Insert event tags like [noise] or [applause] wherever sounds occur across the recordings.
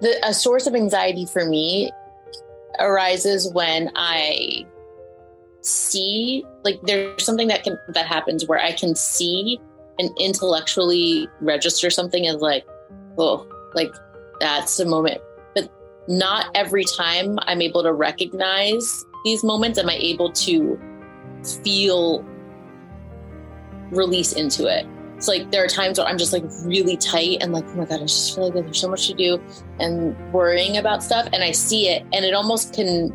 the, a source of anxiety for me arises when I see like there's something that can that happens where I can see and intellectually register something as like, oh, like that's a moment. But not every time I'm able to recognize these moments am I able to feel release into it. It's like there are times where I'm just like really tight and like, oh my God, I just feel like there's so much to do and worrying about stuff. And I see it and it almost can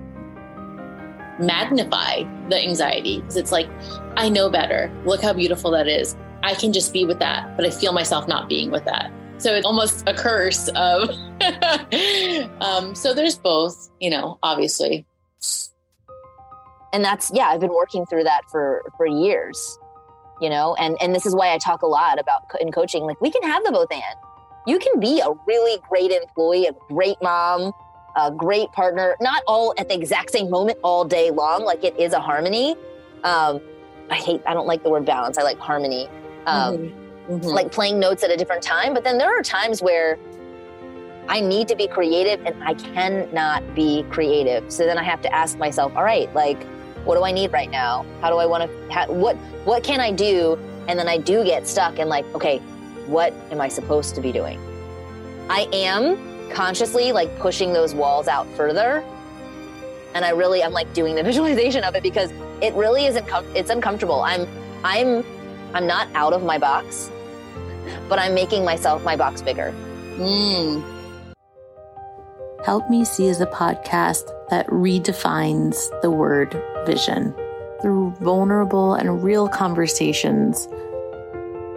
magnify the anxiety because it's like, I know better. Look how beautiful that is. I can just be with that, but I feel myself not being with that. So it's almost a curse of, [laughs] um, so there's both, you know, obviously. And that's, yeah, I've been working through that for, for years, you know, and, and this is why I talk a lot about in coaching, like we can have the both and you can be a really great employee, a great mom, a great partner, not all at the exact same moment all day long. Like it is a harmony. Um, I hate, I don't like the word balance. I like harmony. Um, mm-hmm. Mm-hmm. Like playing notes at a different time. But then there are times where I need to be creative and I cannot be creative. So then I have to ask myself, all right, like, what do I need right now? How do I want to, ha- what, what can I do? And then I do get stuck and like, okay, what am I supposed to be doing? I am consciously like pushing those walls out further. And I really, I'm like doing the [laughs] visualization of it because it really isn't, com- it's uncomfortable. I'm, I'm, I'm not out of my box, but I'm making myself my box bigger. Mm. Help Me See is a podcast that redefines the word vision through vulnerable and real conversations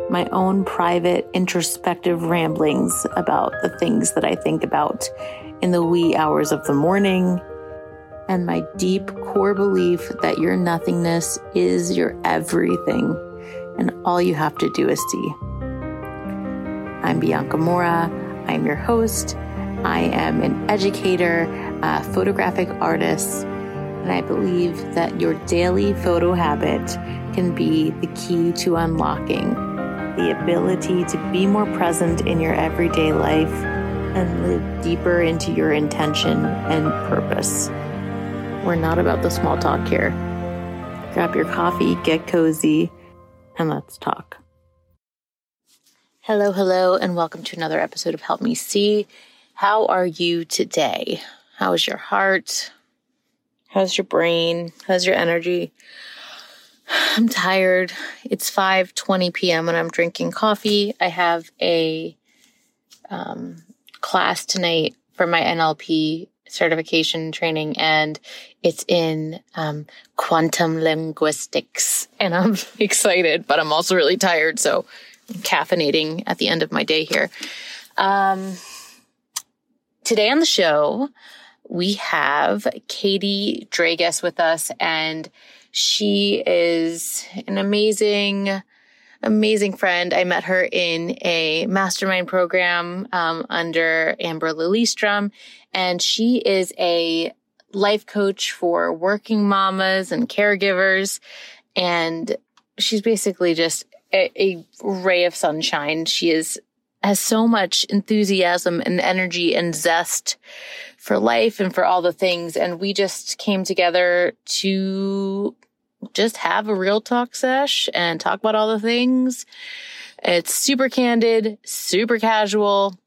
my own private introspective ramblings about the things that I think about in the wee hours of the morning, and my deep core belief that your nothingness is your everything, and all you have to do is see. I'm Bianca Mora. I'm your host. I am an educator, a photographic artist, and I believe that your daily photo habit can be the key to unlocking the ability to be more present in your everyday life and live deeper into your intention and purpose. We're not about the small talk here. Grab your coffee, get cozy, and let's talk. Hello, hello, and welcome to another episode of Help Me See. How are you today? How is your heart? How's your brain? How's your energy? [sighs] I'm tired. It's 5:20 p.m. and I'm drinking coffee. I have a um, class tonight for my NLP certification training, and it's in um, quantum linguistics, and I'm [laughs] excited, but I'm also really tired, so I'm caffeinating at the end of my day here. Um, today on the show, we have Katie Dragos with us, and she is an amazing, amazing friend. I met her in a mastermind program um, under Amber Lilyestrom, and she is a life coach for working mamas and caregivers. And she's basically just a, a ray of sunshine. She is has so much enthusiasm and energy and zest for life and for all the things. And we just came together to just have a real talk sesh and talk about all the things. It's super candid, super casual.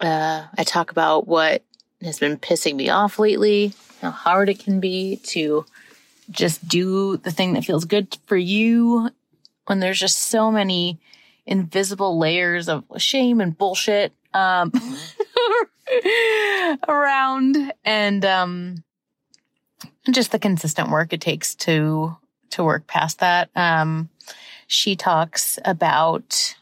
Uh, I talk about what has been pissing me off lately, how hard it can be to just do the thing that feels good for you when there's just so many invisible layers of shame and bullshit um, [laughs] around. And um, just the consistent work it takes to to work past that. Um, she talks about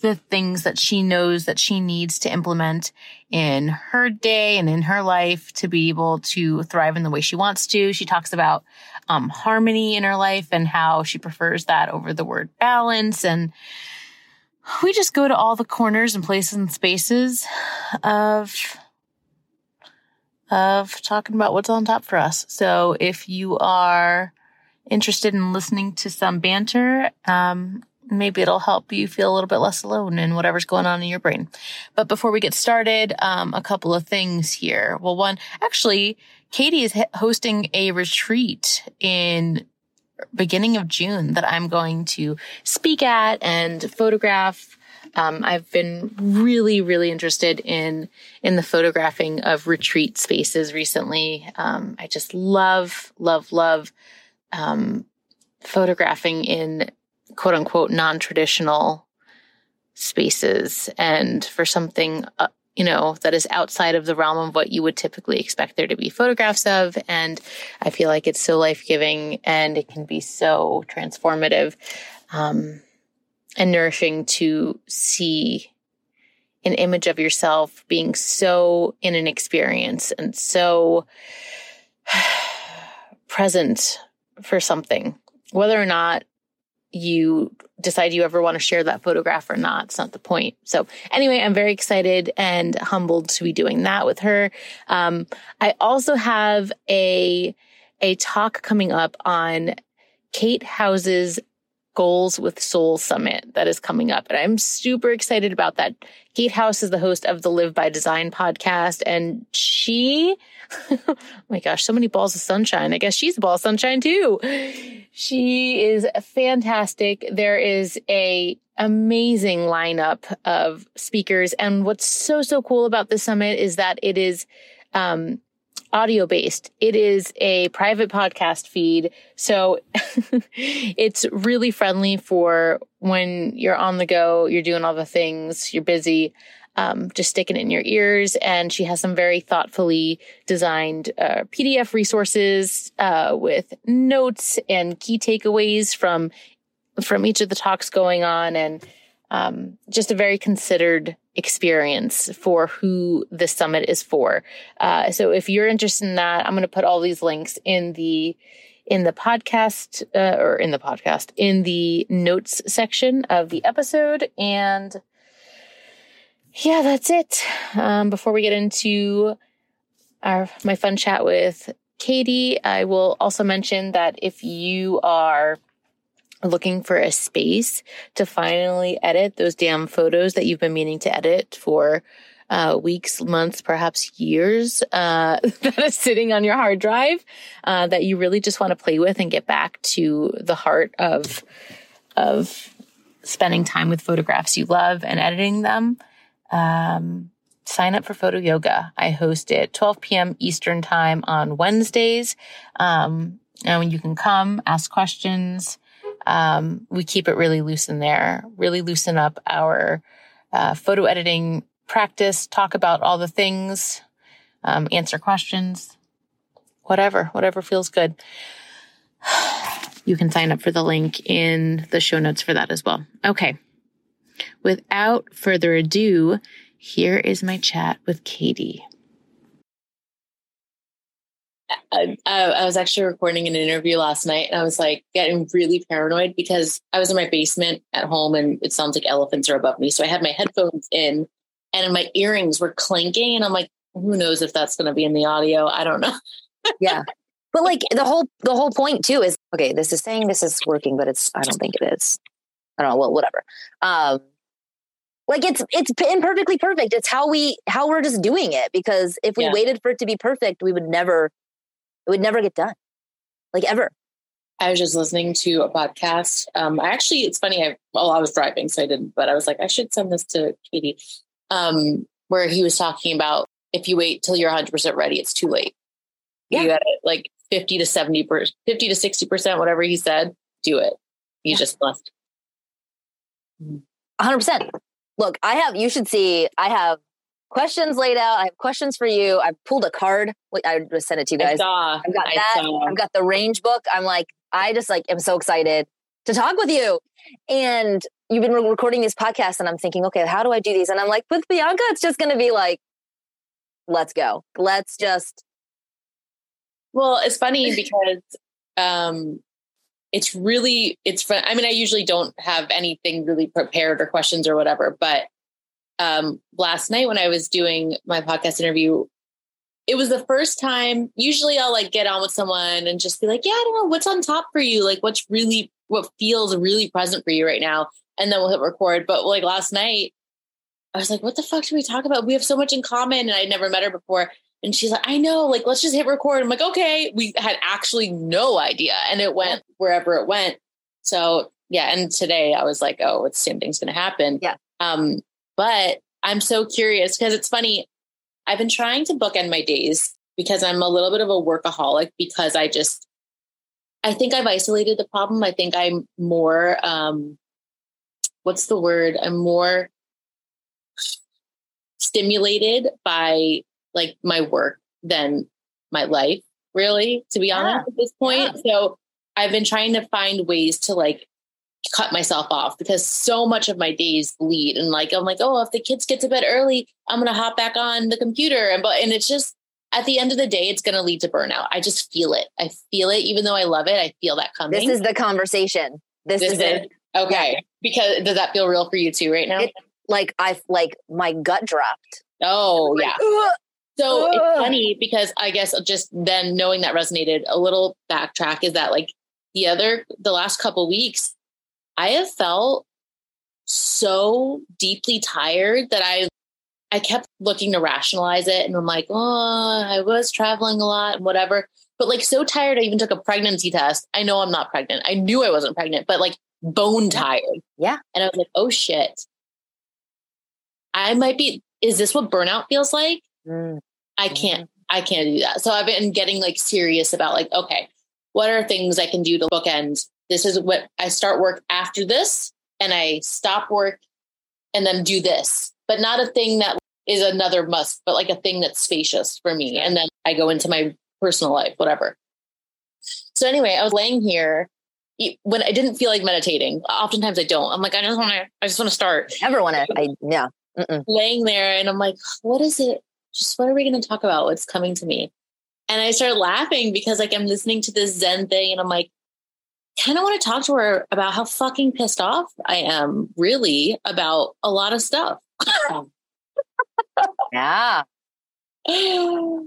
the things that she knows that she needs to implement in her day and in her life to be able to thrive in the way she wants to. She talks about um, harmony in her life and how she prefers that over the word balance. And we just go to all the corners and places and spaces of of talking about what's on top for us. So if you are interested in listening to some banter, um, maybe it'll help you feel a little bit less alone in whatever's going on in your brain. But before we get started, um, a couple of things here. Well, one, actually, Katie is hosting a retreat in beginning of June that I'm going to speak at and photograph. Um, I've been really, really interested in in the photographing of retreat spaces recently. Um, I just love, love, love um, photographing in quote unquote non traditional spaces and for something uh, you know that is outside of the realm of what you would typically expect there to be photographs of. And i feel like it's so life-giving and it can be so transformative um, and nourishing to see an image of yourself being so in an experience and so [sighs] present for something whether or not you decide you ever want to share that photograph or not. It's not the point. So anyway, I'm very excited and humbled to be doing that with her. Um, I also have a, a talk coming up on Kate House's Goals with Soul Summit that is coming up. And I'm super excited about that. Kate House is the host of the Live by Design podcast, and she, [laughs] oh my gosh, so many balls of sunshine. I guess she's a ball of sunshine too. She is fantastic. There is a amazing lineup of speakers. And what's so, so cool about the summit is that it is, um, audio based. It is a private podcast feed. So [laughs] it's really friendly for when you're on the go, you're doing all the things, you're busy. Um, just sticking it in your ears. And she has some very thoughtfully designed uh, PDF resources uh, with notes and key takeaways from from each of the talks going on, and um, just a very considered experience for who the summit is for. Uh, so if you're interested in that, I'm going to put all these links in the in the podcast uh, or in the podcast in the notes section of the episode and yeah that's it um, before we get into our my fun chat with katie i will also mention that if you are looking for a space to finally edit those damn photos that you've been meaning to edit for uh, weeks, months, perhaps years uh, [laughs] that is sitting on your hard drive uh, that you really just want to play with and get back to the heart of of spending time with photographs you love and editing them. Um, sign up for photo yoga. I host it 12 p.m. Eastern time on Wednesdays. Um, and you can come ask questions um, we keep it really loose in there, really loosen up our uh, photo editing practice, talk about all the things, um, answer questions, whatever, whatever feels good. You can sign up for the link in the show notes for that as well. Okay. Without further ado, here is my chat with Katie. I, I, was actually recording an interview last night and I was like getting really paranoid because I was in my basement at home and it sounds like elephants are above me. So I had my headphones in and my earrings were clinking and I'm like, who knows if that's going to be in the audio? I don't know. yeah. But like the whole, the whole point too is, okay, this is saying this is working, but it's, I don't think it is. I don't know. Well, whatever. Um, like it's it's imperfectly perfect it's how we how we're just doing it because if we yeah. waited for it to be perfect we would never it would never get done, like ever. I was just listening to a podcast. Um, I actually, it's funny. I well, I was driving, so I didn't. But I was like, I should send this to Katie, um, where he was talking about if you wait till you're 100 percent ready, it's too late. Yeah. You got it, like 50 to 70 percent, 50 to 60 percent, whatever he said. Do it. You yeah. just must. 100 percent. Look, I have. You should see. I have questions laid out. I have questions for you. I've pulled a card. I just sent it to you guys. I have got I that. Saw. I've got the range book. I'm like, I just like am so excited to talk with you. And you've been recording these podcasts, and I'm thinking, okay, how do I do these? And I'm like, with Bianca, it's just going to be like, let's go. Let's just. Well, it's funny because um, it's really it's fun. I mean, I usually don't have anything really prepared or questions or whatever, but um, last night when I was doing my podcast interview, it was the first time. Usually I'll like get on with someone and just be like, yeah, I don't know what's on top for you. Like what's really, what feels really present for you right now. and then we'll hit record. But like last night, I was like, what the fuck should we talk about? We have so much in common and I'd never met her before. And she's like, I know, like, let's just hit record. I'm like, okay. We had actually no idea. And it went wherever it went. So yeah. And today I was like, oh, it's the same thing's going to happen. Yeah. Um, but I'm so curious because it's funny. I've been trying to bookend my days because I'm a little bit of a workaholic because I just, I think I've isolated the problem. I think I'm more, um, what's the word? I'm more stimulated by like my work than my life, really, to be honest, yeah. at this point. Yeah. So I've been trying to find ways to like cut myself off because so much of my days bleed and like I'm like, oh, if the kids get to bed early, I'm gonna hop back on the computer. And but and it's just at the end of the day, it's gonna lead to burnout. I just feel it. I feel it, even though I love it, I feel that coming. This is the conversation. This, this is, is it. Okay. Yeah. Because does that feel real for you too right now? It, like I like my gut dropped. Oh like, yeah. So Ugh. it's funny because I guess just then knowing that resonated a little backtrack is that like the other the last couple weeks I have felt so deeply tired that I I kept looking to rationalize it and I'm like, oh, I was traveling a lot and whatever. But like so tired, I even took a pregnancy test. I know I'm not pregnant. I knew I wasn't pregnant, but like bone tired. Yeah. And I was like, oh shit. I might be, is this what burnout feels like? Mm. I can't, mm. I can't do that. So I've been getting like serious about like, okay, what are things I can do to bookend? This is what I start work after this and I stop work and then do this, but not a thing that is another must, but like a thing that's spacious for me. And then I go into my personal life, whatever. So anyway, I was laying here when I didn't feel like meditating. Oftentimes I don't. I'm like, I just want to, I just want to start. Never want to. I yeah. Mm-mm. Laying there, and I'm like, what is it? Just what are we going to talk about? What's coming to me? And I started laughing because like I'm listening to this Zen thing, and I'm like, kind of want to talk to her about how fucking pissed off I am, really, about a lot of stuff. [laughs] yeah. [sighs]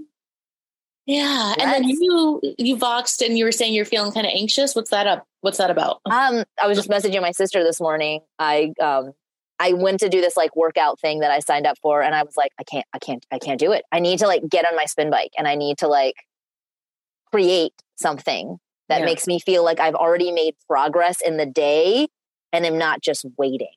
Yeah. And then you you voxed and you were saying you're feeling kind of anxious. What's that up? What's that about? Um, I was just messaging my sister this morning. I um I went to do this like workout thing that I signed up for and I was like, I can't, I can't, I can't do it. I need to like get on my spin bike and I need to like create something that yeah. makes me feel like I've already made progress in the day and I'm not just waiting.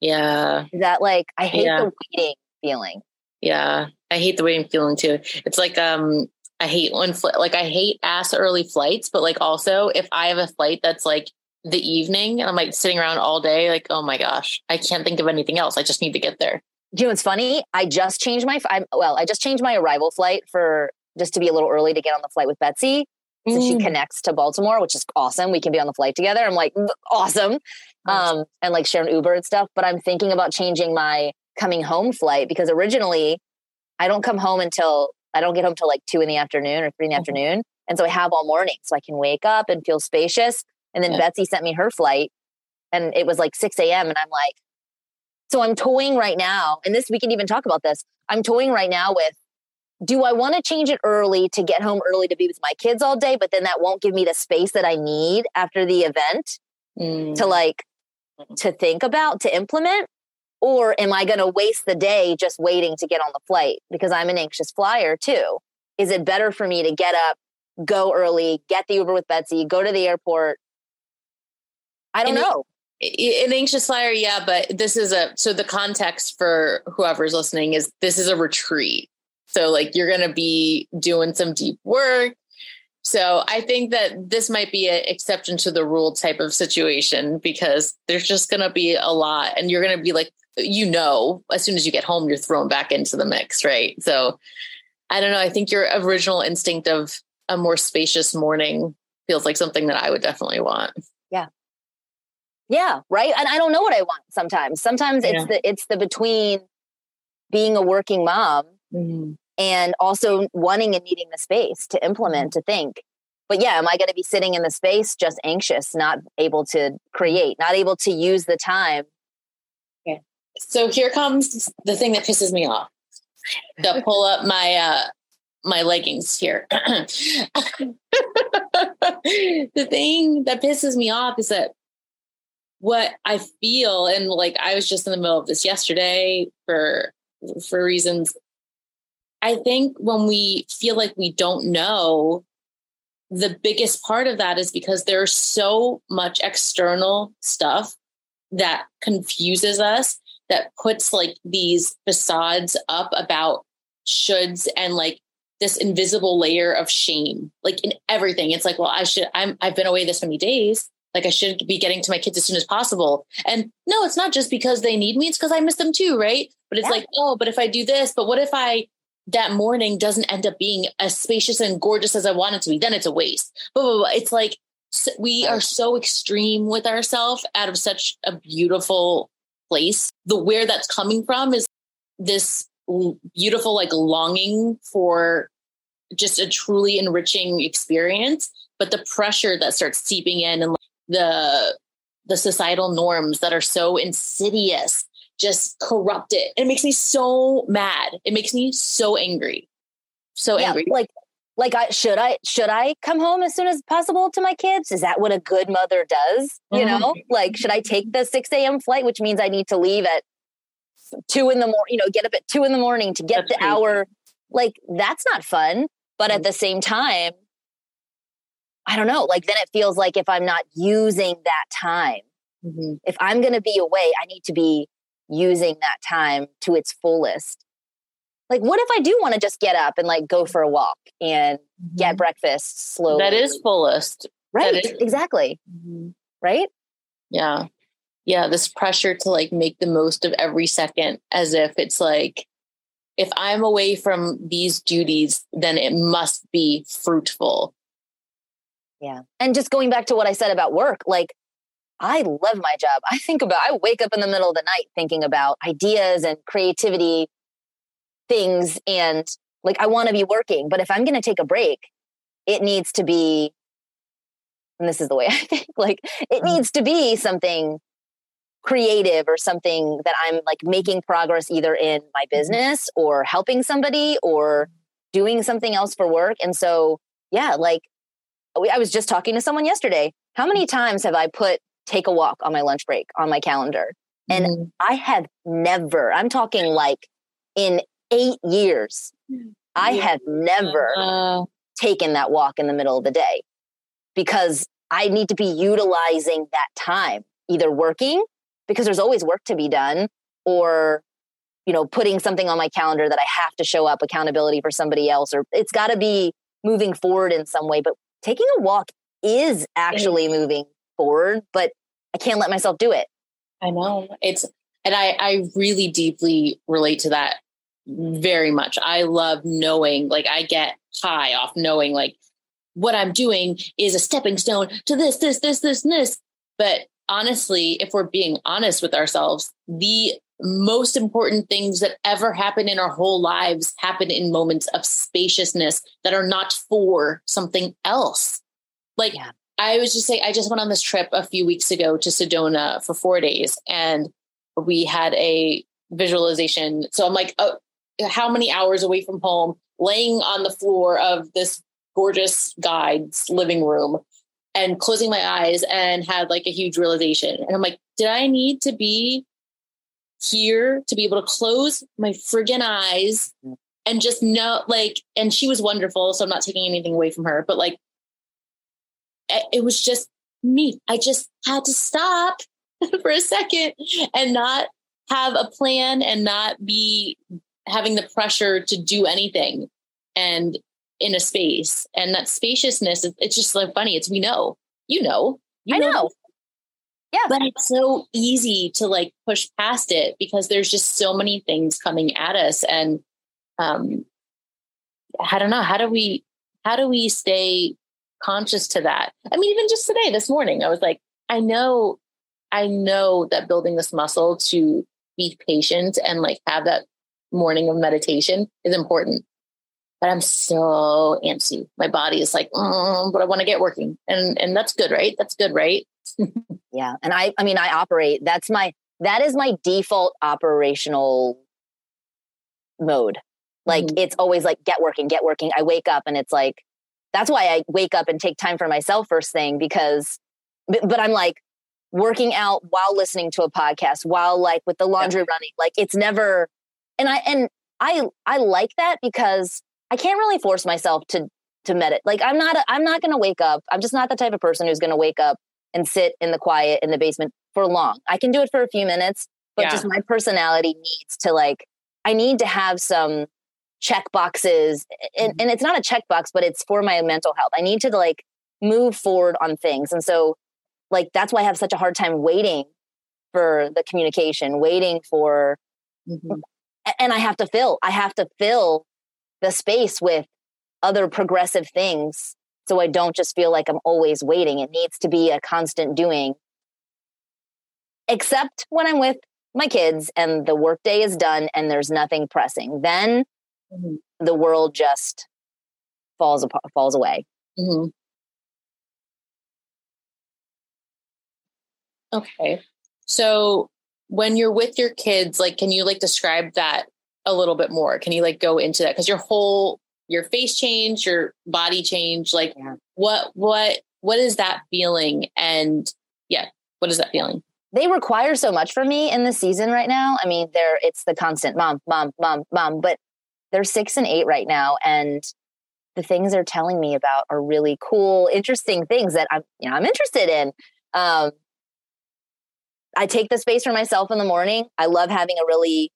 Yeah. That like I hate yeah. the waiting feeling. Yeah. I hate the waiting feeling too. It's like um I hate when fl- like I hate ass early flights, but like also if I have a flight that's like the evening and I'm like sitting around all day, like, oh my gosh, I can't think of anything else. I just need to get there. Do you know what's funny? I just changed my I, well, I just changed my arrival flight for just to be a little early to get on the flight with Betsy. So mm. she connects to Baltimore, which is awesome. We can be on the flight together. I'm like, awesome. Um, and like share an Uber and stuff. But I'm thinking about changing my coming home flight because originally I don't come home until I don't get home till like two in the afternoon or three in the mm-hmm. afternoon. And so I have all morning so I can wake up and feel spacious. And then yeah. Betsy sent me her flight and it was like 6 a.m. And I'm like, so I'm toying right now. And this, we can even talk about this. I'm toying right now with do I want to change it early to get home early to be with my kids all day? But then that won't give me the space that I need after the event mm. to like, to think about, to implement. Or am I going to waste the day just waiting to get on the flight because I'm an anxious flyer too? Is it better for me to get up, go early, get the Uber with Betsy, go to the airport? I don't know. An anxious flyer, yeah, but this is a so the context for whoever's listening is this is a retreat. So like you're going to be doing some deep work. So I think that this might be an exception to the rule type of situation because there's just going to be a lot and you're going to be like you know, as soon as you get home, you're thrown back into the mix, right? So I don't know. I think your original instinct of a more spacious morning feels like something that I would definitely want. Yeah. Yeah, right. And I don't know what I want sometimes. Sometimes yeah. it's the it's the between being a working mom mm-hmm. And also wanting and needing the space to implement, mm-hmm. to think. But yeah, am I going to be sitting in the space just anxious, not able to create, not able to use the time Yeah. so here comes the thing that pisses me off. To [laughs] pull up my uh my leggings here. [clears throat] the thing that pisses me off is that what I feel, and like I was just in the middle of this yesterday for for reasons. I think when we feel like we don't know, the biggest part of that is because there's so much external stuff that confuses us that puts like these facades up about shoulds and like this invisible layer of shame like in everything. It's like well i should i'm i've been away this many days. Like i should be getting to my kids as soon as possible. And no it's not just because they need me it's because i miss them too right? But it's yeah. like oh but if i do this but what if i that morning doesn't end up being as spacious and gorgeous as i want it to be then it's a waste. But, but, but it's like we are so extreme with ourselves out of such a beautiful place. The where that's coming from is this beautiful like longing for just a truly enriching experience but the pressure that starts seeping in and like, the the societal norms that are so insidious just corrupt it it makes me so mad it makes me so angry so yeah, angry like like I should I should I come home as soon as possible to my kids? Is that what a good mother does? You mm-hmm. know, like should I take the 6 a.m. flight, which means I need to leave at two in the morning, you know, get up at two in the morning to get that's the crazy. hour. Like that's not fun. But at mm-hmm. the same time, I don't know. Like then it feels like if I'm not using that time, mm-hmm. if I'm going to be away, I need to be using that time to its fullest. Like, what if I do want to just get up and like go for a walk and mm-hmm. get breakfast slowly? That is fullest. Right. Is- exactly. Mm-hmm. Right. Yeah yeah, this pressure to like make the most of every second as if it's like, if I'm away from these duties, then it must be fruitful. Yeah. And just going back to what I said about work, like I love my job. I think about, I wake up in the middle of the night thinking about ideas and creativity things. And like, I want to be working. But if I'm going to take a break, it needs to be, and this is the way [laughs] I think, like, it mm. needs to be something creative or something that I'm like making progress either in my mm-hmm. business or helping somebody or doing something else for work. And so, yeah, like I was just talking to someone yesterday. How many times have I put take a walk on my lunch break on my calendar? And mm-hmm. I have never, I'm talking like in eight years, I yeah. have never uh, taken that walk in the middle of the day because I need to be utilizing that time, either working because there's always work to be done or you know putting something on my calendar that i have to show up accountability for somebody else or it's got to be moving forward in some way but taking a walk is actually moving forward but i can't let myself do it i know it's and i i really deeply relate to that very much i love knowing like i get high off knowing like what i'm doing is a stepping stone to this this this this and this but honestly, if we're being honest with ourselves, the most important things that ever happen in our whole lives happen in moments of spaciousness that are not for something else. Like yeah. I was just saying, I just went on this trip a few weeks ago to Sedona for four days and we had a visualization. So I'm like, oh, how many hours away from home, laying on the floor of this gorgeous guide's living room and closing my eyes and had like a huge realization. And I'm like, did I need to be here to be able to close my friggin' eyes and just know like, and she was wonderful. So I'm not taking anything away from her, but like, it was just me. I just had to stop [laughs] for a second and not have a plan and not be having the pressure to do anything. And in a space and that spaciousness it's just like funny it's we know you know you i know, know. yeah but it's so easy to like push past it because there's just so many things coming at us and um i don't know how do we how do we stay conscious to that i mean even just today this morning i was like i know i know that building this muscle to be patient and like have that morning of meditation is important but I'm so antsy. My body is like, mm, but I want to get working, and and that's good, right? That's good, right? [laughs] yeah, and I, I mean, I operate. That's my that is my default operational mode. Like mm-hmm. it's always like get working, get working. I wake up and it's like that's why I wake up and take time for myself first thing because, but, but I'm like, working out while listening to a podcast, while like with the laundry yeah. running. Like it's never and I and I I like that because I can't really force myself to to meditate. Like I'm not a, I'm not going to wake up. I'm just not the type of person who's going to wake up and sit in the quiet in the basement for long. I can do it for a few minutes, but yeah. just my personality needs to like I need to have some check boxes and, mm-hmm. and it's not a checkbox, but it's for my mental health. I need to like move forward on things. And so like that's why I have such a hard time waiting for the communication, waiting for mm-hmm. and I have to fill. I have to fill the space with other progressive things so I don't just feel like I'm always waiting. It needs to be a constant doing. Except when I'm with my kids and the workday is done and there's nothing pressing. Then mm-hmm. the world just falls apart, falls away. Mm-hmm. Okay. So when you're with your kids, like, can you like describe that a little bit more? Can you like go into that? Because your whole your face change, your body change, like yeah. what what what is that feeling? And yeah, what is that feeling? They require so much from me in the season right now. I mean, they're it's the constant mom, mom, mom, mom, but they're six and eight right now. And the things they're telling me about are really cool, interesting things that I'm, you know, I'm interested in. Um, I take the space for myself in the morning. I love having a really,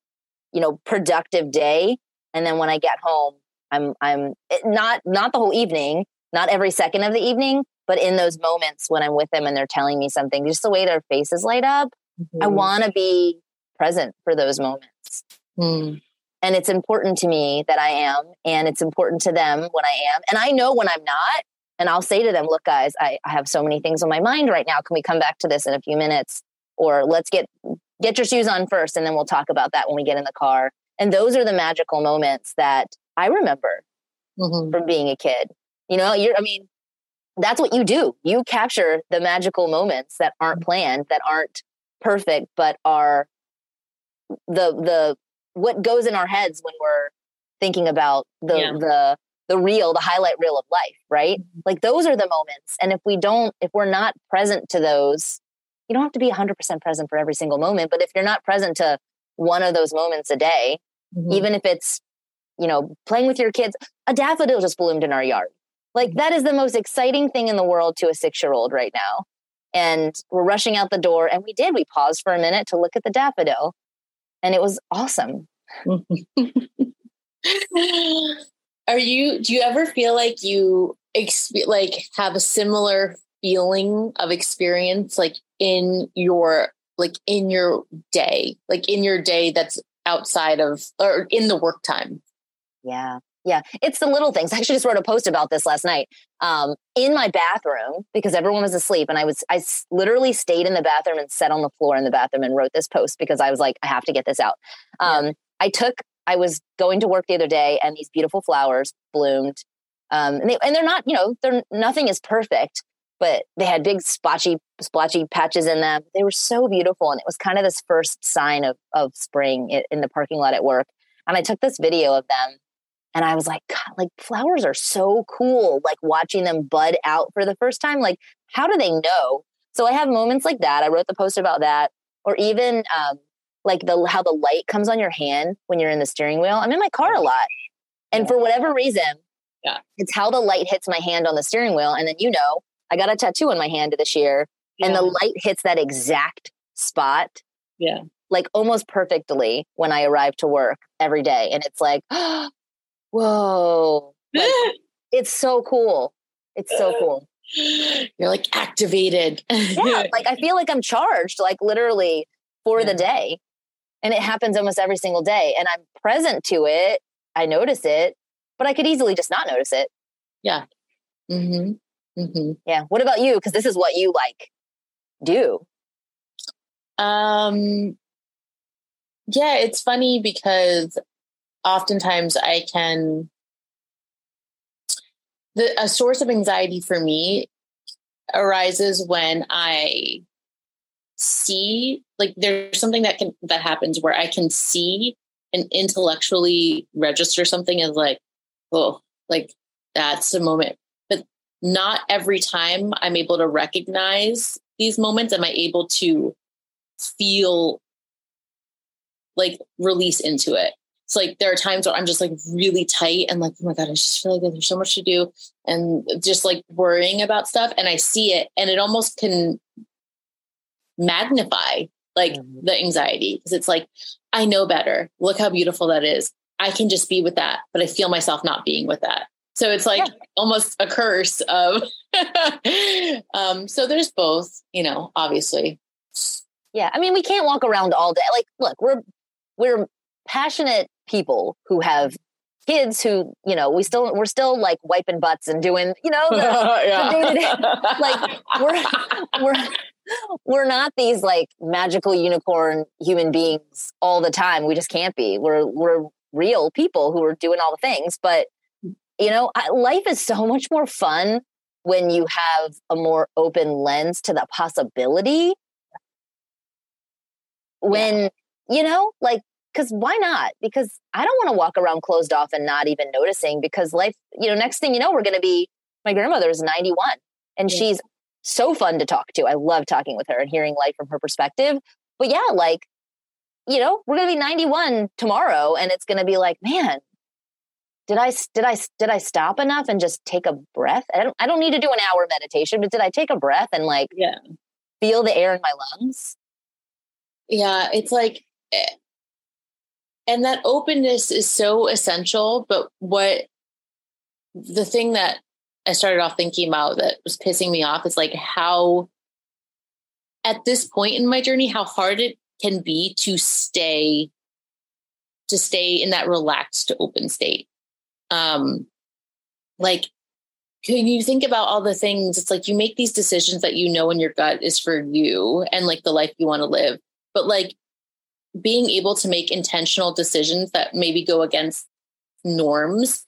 you know, productive day. And then when I get home, I'm I'm eh, not not the whole evening, not every second of the evening, but in those moments when I'm with them and they're telling me something, just the way their faces light up, mm-hmm. I want to be present for those moments. Mm. And it's important to me that I am, and it's important to them when I am. And I know when I'm not, and I'll say to them, look, guys, I, I have so many things on my mind right now. Can we come back to this in a few minutes? or let's get get your shoes on first and then we'll talk about that when we get in the car and those are the magical moments that i remember mm-hmm. from being a kid you know you're i mean that's what you do you capture the magical moments that aren't planned that aren't perfect but are the the what goes in our heads when we're thinking about the yeah. the the real the highlight reel of life right mm-hmm. like those are the moments and if we don't if we're not present to those you don't have to be 100% present for every single moment but if you're not present to one of those moments a day mm-hmm. even if it's you know playing with your kids a daffodil just bloomed in our yard like mm-hmm. that is the most exciting thing in the world to a 6 year old right now and we're rushing out the door and we did we paused for a minute to look at the daffodil and it was awesome. [laughs] Are you do you ever feel like you exp- like have a similar feeling of experience like in your like in your day like in your day that's outside of or in the work time? Yeah yeah it's the little things i actually just wrote a post about this last night um, in my bathroom because everyone was asleep and i was i literally stayed in the bathroom and sat on the floor in the bathroom and wrote this post because i was like i have to get this out um, yeah. i took i was going to work the other day and these beautiful flowers bloomed um, and, they, and they're not you know they're nothing is perfect but they had big splotchy splotchy patches in them. They were so beautiful, and it was kind of this first sign of of spring in the parking lot at work. And I took this video of them, and I was like, God, like flowers are so cool. Like watching them bud out for the first time. Like, how do they know? So I have moments like that. I wrote the post about that, or even um, like the how the light comes on your hand when you're in the steering wheel. I'm in my car a lot, and for whatever reason, yeah, it's how the light hits my hand on the steering wheel, and then you know I got a tattoo on my hand this year, yeah. and the light hits that exact spot. Yeah. Like almost perfectly when I arrive to work every day. And it's like, [gasps] whoa. Like, [laughs] it's so cool. It's so [laughs] cool. You're like activated. yeah. Like I feel like I'm charged, like literally for yeah. the day. And it happens almost every single day. And I'm present to it. I notice it, but I could easily just not notice it. Yeah. Mm-hmm. Mm-hmm. Yeah. What about you? Because this is what you like do. Um. Yeah, it's funny because oftentimes I can. The, a source of anxiety for me arises when I see like there's something that can that happens where I can see and intellectually register something as like, oh, like that's a moment but not every time I'm able to recognize these moments? Am I able to feel like release into it? It's like there are times where I'm just like really tight and like, oh my God, I just feel like there's so much to do and just like worrying about stuff. And I see it and it almost can magnify like mm-hmm. the anxiety because it's like, I know better. Look how beautiful that is. I can just be with that, but I feel myself not being with that. So it's like yeah. almost a curse of [laughs] um so there's both, you know, obviously. Yeah. I mean, we can't walk around all day. Like, look, we're we're passionate people who have kids who you know we still we're still like wiping butts and doing you know the, [laughs] yeah. the [laughs] like we're we're we're not these like magical unicorn human beings all the time we just can't be we're we're real people who are doing all the things but you know I, life is so much more fun when you have a more open lens to the possibility when yeah. you know like because why not? Because I don't want to walk around closed off and not even noticing because life, you know, next thing you know, we're going to be, my grandmother is 91 and yeah. she's so fun to talk to. I love talking with her and hearing life from her perspective. But yeah, like, you know, we're going to be 91 tomorrow and it's going to be like, man, did I did I did I stop enough and just take a breath? I don't I don't need to do an hour meditation, but did I take a breath and like yeah. feel the air in my lungs? Yeah, it's like eh, and that openness is so essential but what the thing that i started off thinking about that was pissing me off is like how at this point in my journey how hard it can be to stay to stay in that relaxed open state. Um like can you think about all the things it's like you make these decisions that you know in your gut is for you and like the life you want to live. But like being able to make intentional decisions that maybe go against norms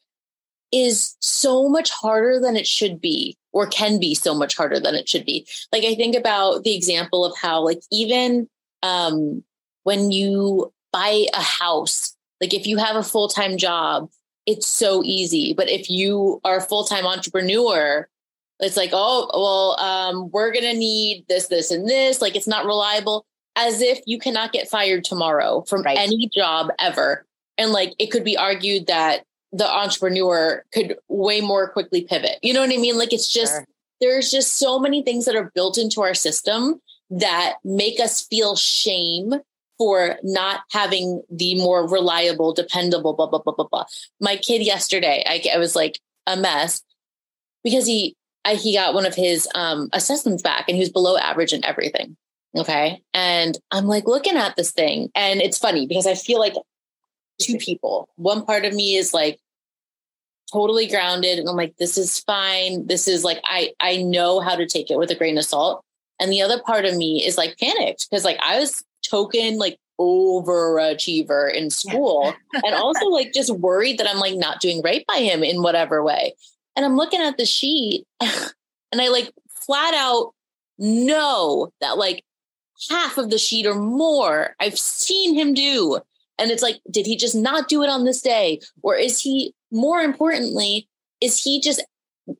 is so much harder than it should be or can be so much harder than it should be. Like i think about the example of how like even um when you buy a house like if you have a full-time job it's so easy. But if you are a full-time entrepreneur it's like oh well um we're gonna need this this and this. Like it's not reliable as if you cannot get fired tomorrow from right. any job ever. And like it could be argued that the entrepreneur could way more quickly pivot. You know what I mean? Like it's just, sure. there's just so many things that are built into our system that make us feel shame for not having the more reliable, dependable, blah, blah, blah, blah, blah. My kid yesterday, I, I was like a mess because he, I, he got one of his um, assessments back and he was below average in everything. Okay. And I'm like looking at this thing, and it's funny because I feel like two mm-hmm. people. One part of me is like totally grounded, and I'm like, this is fine. This is like, I, I know how to take it with a grain of salt. And the other part of me is like panicked because like I was token like overachiever in school [laughs] and also like just worried that I'm like not doing right by him in whatever way. And I'm looking at the sheet [laughs] and I like flat out know that like half of the sheet or more I've seen him do. And it's like, did he just not do it on this day? Or is he, more importantly, is he just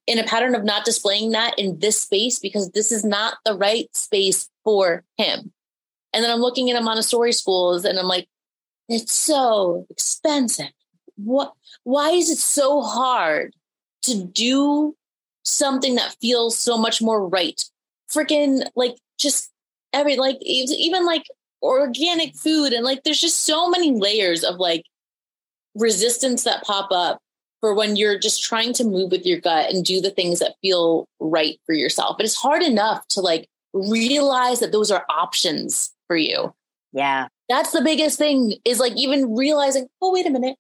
in a pattern of not displaying that in this space because this is not the right space for him? And then I'm looking at a Montessori schools and I'm like, it's so expensive. What, why is it so hard to do something that feels so much more right? Freaking like just every like even like organic food and like there's just so many layers of like resistance that pop up for when you're just trying to move with your gut and do the things that feel right for yourself. But it's hard enough to like realize that those are options for you. Yeah. That's the biggest thing is like even realizing, oh, wait a minute.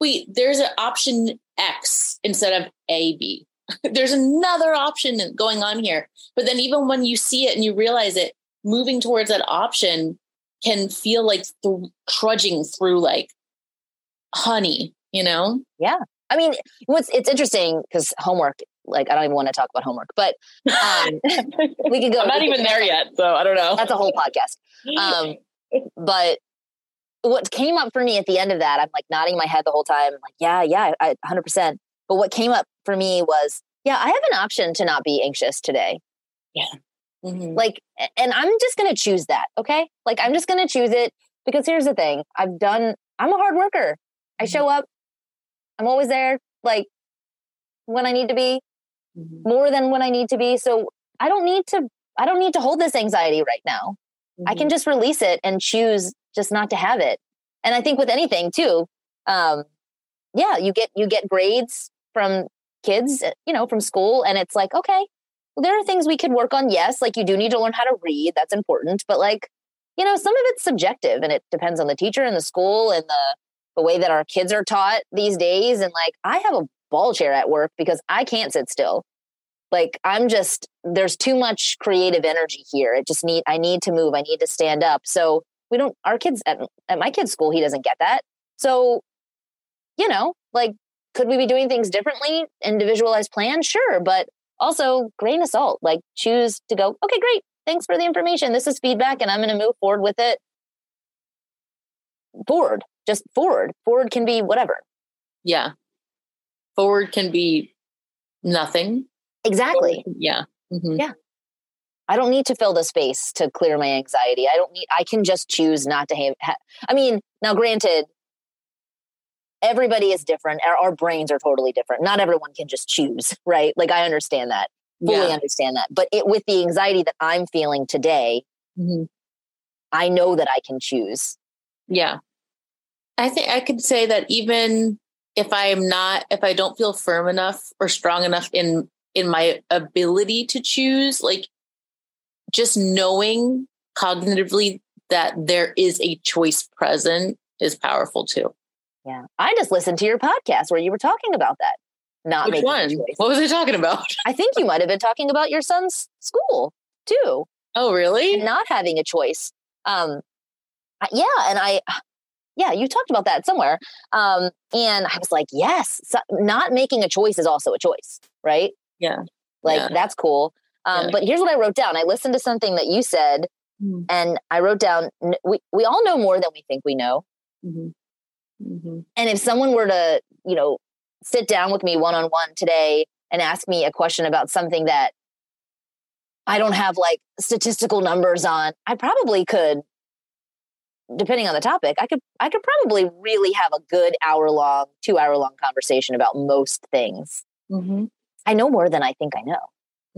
Wait, there's an option X instead of A, B. [laughs] there's another option going on here. But then even when you see it and you realize it, moving towards that option can feel like th- trudging through like honey, you know? Yeah. I mean, what's it's interesting because homework, like I don't even want to talk about homework, but um, we could go. [laughs] I'm not even there yet, so I don't know. That's a whole podcast. Um, [laughs] but what came up for me at the end of that, I'm like nodding my head the whole time, like yeah, yeah, I, 100%. But what came up for me was, yeah, I have an option to not be anxious today. Yeah Mm-hmm. Like, and I'm just going to choose that. Okay. Like, I'm just going to choose it because here's the thing I've done, I'm a hard worker. I mm-hmm. show up, I'm always there, like when I need to be, mm-hmm. more than when I need to be. So I don't need to, I don't need to hold this anxiety right now. I can mm-hmm. just release it and choose just not to have it. And I think with anything too, um, yeah, you get, you get grades from kids, eh, you know, from school and it's like, okay, there are things we could work on. Yes, like you do need to learn how to read. That's important. But like, you know, some of it's subjective and it depends on the teacher and the school and the the way that our kids are taught these days. And like, I have a ball chair at work because I can't sit still. Like, I'm just, there's too much creative energy here. It just need, I need to move. I need to stand up. So we don't, our kids at, at my kid's school, he doesn't get that. So, you know, like, could we be doing things differently? Individualized plan? Sure. But also grain of salt, like choose to go, okay, great. Thanks for the information. This is feedback and I'm going to move forward with it. Forward, just forward. Forward can be whatever. Yeah. Forward can be nothing. Exactly. Forward, yeah. Mm-hmm. Yeah. I don't need to fill the space to clear my anxiety. I don't need, I can just choose not to have, ha- I mean, now granted, everybody is different. Our, our, brains are totally different. Not everyone can just choose, right? Like I understand that, fully yeah. understand that. But it, with the anxiety that I'm feeling today, mm-hmm. I know that I can choose. Yeah. I think I could say that even if I am not, if I don't feel firm enough or strong enough in in my ability to choose, like just knowing cognitively that there is a choice present is powerful too. Yeah. I just listened to your podcast where you were talking about that. Not Which one? What was I talking about? [laughs] I think you might have been talking about your son's school too. Oh, really? Not having a choice. Um, yeah. And I, [sighs] yeah, you talked about that somewhere. Um, and I was like, yes, so not making a choice is also a choice, right? Yeah. Like yeah. that's cool. Um, yeah. But here's what I wrote down. I listened to something that you said, mm-hmm. and I wrote down, we, we all know more than we think we know. Mm-hmm. Mm-hmm. And if someone were to, you know, sit down with me one on one today and ask me a question about something that I don't have like statistical numbers on, I probably could, depending on the topic, I could I could probably really have a good hour long, two hour long conversation about most things. Mm-hmm. I know more than I think I know.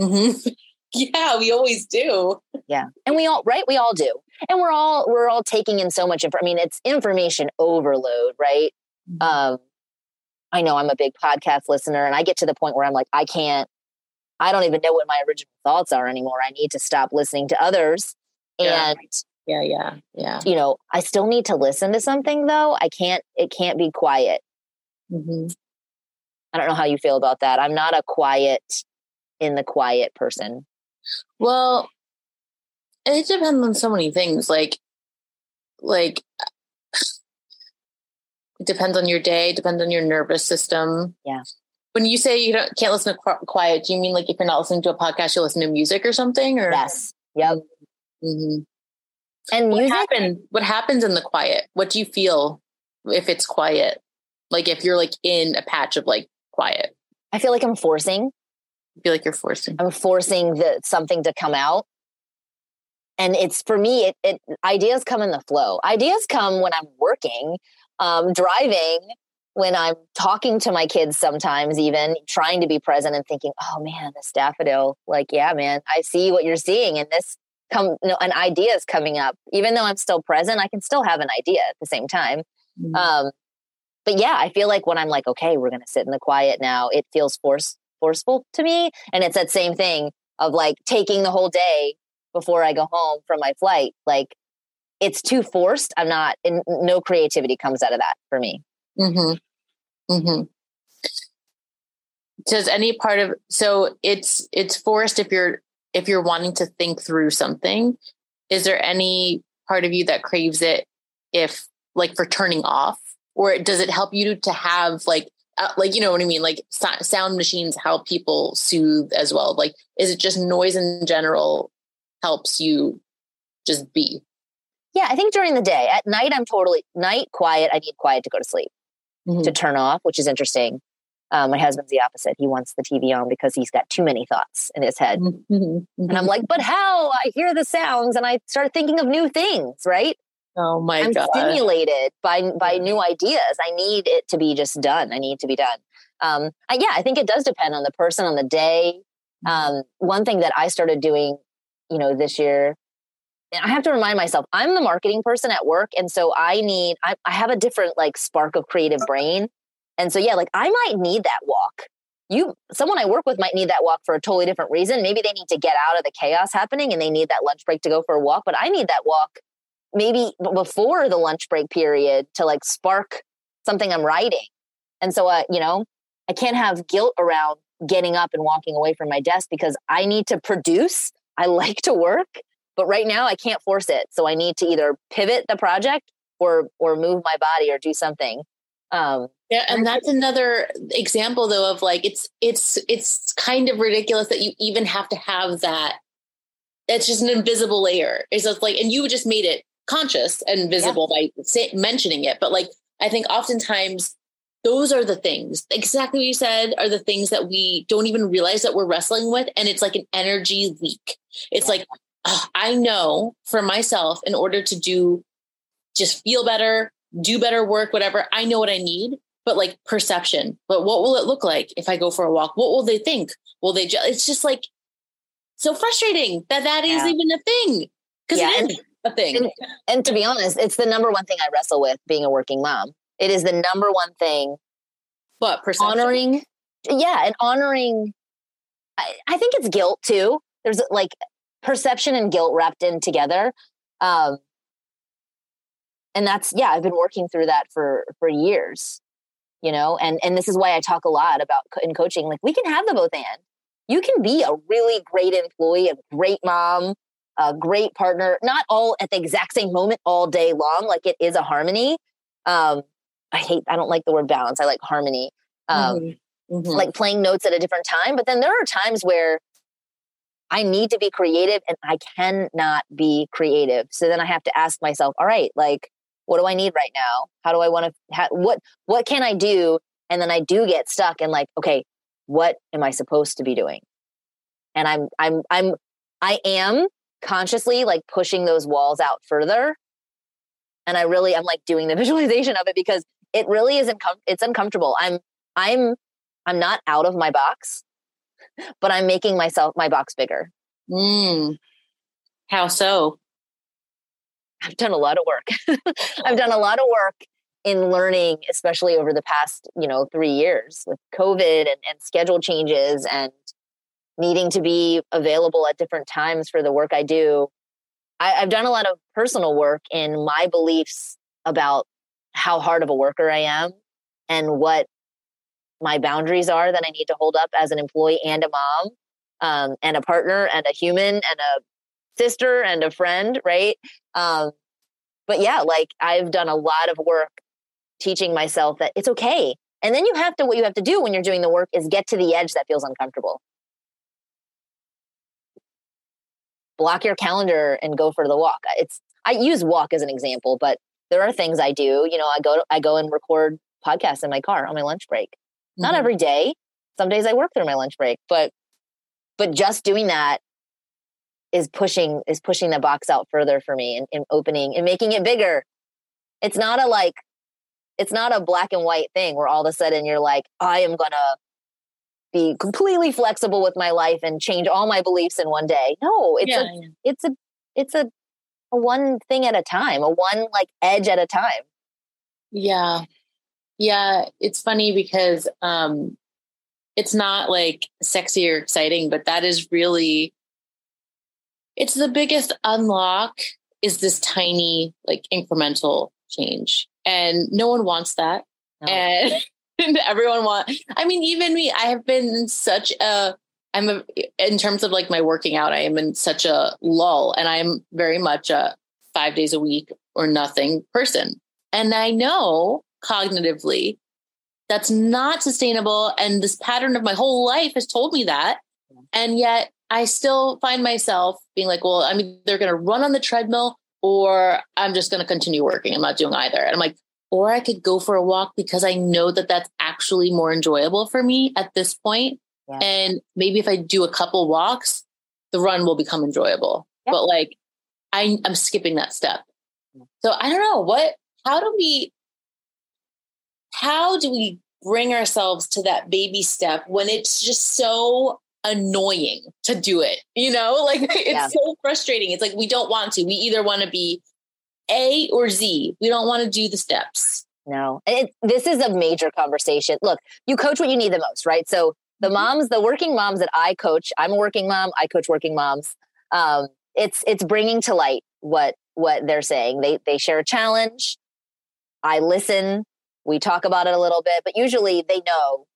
Mm-hmm. [laughs] [laughs] Yeah, we always do. Yeah. And we all, right? We all do. And we're all, we're all taking in so much. Inf- I mean, it's information overload, right? Mm-hmm. Um, I know I'm a big podcast listener and I get to the point where I'm like, I can't, I don't even know what my original thoughts are anymore. I need to stop listening to others. Yeah. And yeah, yeah, yeah. You know, I still need to listen to something though. I can't, it can't be quiet. Mm-hmm. I don't know how you feel about that. I'm not a quiet in the quiet person. Well, it depends on so many things. Like, like it depends on your day. Depends on your nervous system. Yeah. When you say you don't, can't listen to quiet, do you mean like if you're not listening to a podcast, you listen to music or something? Or yes. Yep. Mm-hmm. And what music. What happens in the quiet? What do you feel if it's quiet? Like if you're like in a patch of like quiet. I feel like I'm forcing feel like you're forcing. I'm forcing the something to come out. And it's for me, it, it ideas come in the flow. Ideas come when I'm working, um, driving, when I'm talking to my kids sometimes, even trying to be present and thinking, oh man, this daffodil, like, yeah, man, I see what you're seeing. And this come, you know, an idea is coming up. Even though I'm still present, I can still have an idea at the same time. Mm-hmm. Um, but yeah, I feel like when I'm like, okay, we're going to sit in the quiet now, it feels forced forceful to me. And it's that same thing of like taking the whole day before I go home from my flight. Like it's too forced. I'm not, and no creativity comes out of that for me. Mm-hmm. Mm-hmm. Does any part of so it's it's forced if you're if you're wanting to think through something. Is there any part of you that craves it if like for turning off, or does it help you to have like uh, like you know what I mean? Like so- sound machines help people soothe as well. Like, is it just noise in general helps you just be? Yeah, I think during the day. At night, I'm totally night quiet. I need quiet to go to sleep, mm-hmm. to turn off, which is interesting. Um, my husband's the opposite. He wants the TV on because he's got too many thoughts in his head. Mm-hmm. Mm-hmm. And I'm like, but how? I hear the sounds and I start thinking of new things, right? Oh my god. I'm stimulated by by new ideas. I need it to be just done. I need to be done. Um, I, yeah, I think it does depend on the person, on the day. Mm-hmm. Um, one thing that I started doing, you know, this year, and I have to remind myself, I'm the marketing person at work, and so I need, I, I have a different like spark of creative brain and so, yeah, like I might need that walk. You, someone I work with might need that walk for a totally different reason. Maybe they need to get out of the chaos happening and they need that lunch break to go for a walk. But I need that walk maybe before the lunch break period to like spark something I'm writing. And so, uh, you know, I can't have guilt around getting up and walking away from my desk because I need to produce. I [laughs] like to work, but right now I can't force it. So I need to either pivot the project or or move my body or do something. Um, yeah, and that's another example though of like it's it's it's kind of ridiculous that you even have to have that. It's just an invisible layer. It's just like, and you just made it conscious and visible yeah. by say, mentioning it. But like, I think oftentimes those are the things exactly what you said are the things that we don't even realize that we're wrestling with, and it's like an energy leak. It's yeah. like oh, I know for myself, in order to do just feel better, do better work, whatever, I know what I need but like perception. But what will it look like if I go for a walk? What will they think? Will they? Ju- it's just like so frustrating that that is yeah. even a thing because yeah, it is a thing. And, and to be honest, it's the number one thing I wrestle with being a working mom. It is the number one thing. But perception. honoring, yeah, and honoring. I, I think it's guilt too. There's like perception and guilt wrapped in together. Um, and that's yeah i've been working through that for for years you know and and this is why i talk a lot about in coaching like we can have the both and you can be a really great employee a great mom a great partner not all at the exact same moment all day long like it is a harmony um i hate i don't like the word balance i like harmony um mm-hmm. Mm-hmm. like playing notes at a different time but then there are times where i need to be creative and i cannot be creative so then i have to ask myself all right like what do I need right now? How do I want to, ha- what, what can I do? And then I do get stuck and like, okay, what am I supposed to be doing? And I'm, I'm, I'm, I am consciously like pushing those walls out further. And I really, I'm like doing the [laughs] visualization of it because it really isn't, com- it's uncomfortable. I'm, I'm, I'm not out of my box, but I'm making myself, my box bigger. Mm. How so? I've done a lot of work. [laughs] I've done a lot of work in learning, especially over the past, you know, three years with COVID and, and schedule changes and needing to be available at different times for the work I do. I, I've done a lot of personal work in my beliefs about how hard of a worker I am and what my boundaries are that I need to hold up as an employee and a mom um, and a partner and a human and a sister and a friend, right? Um, but yeah, like I've done a lot of work teaching myself that it's okay. And then you have to, what you have to do when you're doing the work is get to the edge that feels uncomfortable. Block your calendar and go for the walk. It's, I use walk as an example, but there are things I do. You know, I go, to, I go and record podcasts in my car on my lunch break. Mm-hmm. Not every day. Some days I work through my lunch break, but, but just doing that is pushing is pushing the box out further for me and, and opening and making it bigger it's not a like it's not a black and white thing where all of a sudden you're like i am gonna be completely flexible with my life and change all my beliefs in one day. No it's yeah, a it's a it's a, a one thing at a time a one like edge at a time. Yeah. Yeah it's funny because um it's not like sexy or exciting but that is really it's the biggest unlock is this tiny like incremental change and no one wants that no. and [laughs] [laughs] everyone want i mean even me i have been such a i'm a in terms of like my working out i am in such a lull and i'm very much a five days a week or nothing person and i know cognitively that's not sustainable and this pattern of my whole life has told me that and yet I still find myself being like, well, I'm either going to run on the treadmill or I'm just going to continue working. I'm not doing either. And I'm like, or I could go for a walk because I know that that's actually more enjoyable for me at this point. Yeah. And maybe if I do a couple walks, the run will become enjoyable. Yeah. But like I, I'm skipping that step. So I don't know what, how do we, how do we bring ourselves to that baby step when it's just so annoying to do it? You know, [laughs] like it's so frustrating. It's like we don't want to. We either want to be A or Z. We don't want to do the steps. No, it, this is a major conversation. Look, you coach what you need the most, right? So the mm-hmm. moms, the working moms that I coach, I'm a working mom. I coach working moms. Um, it's it's bringing to light what what they're saying. They they share a challenge. I listen. We talk about it a little bit, but usually they know.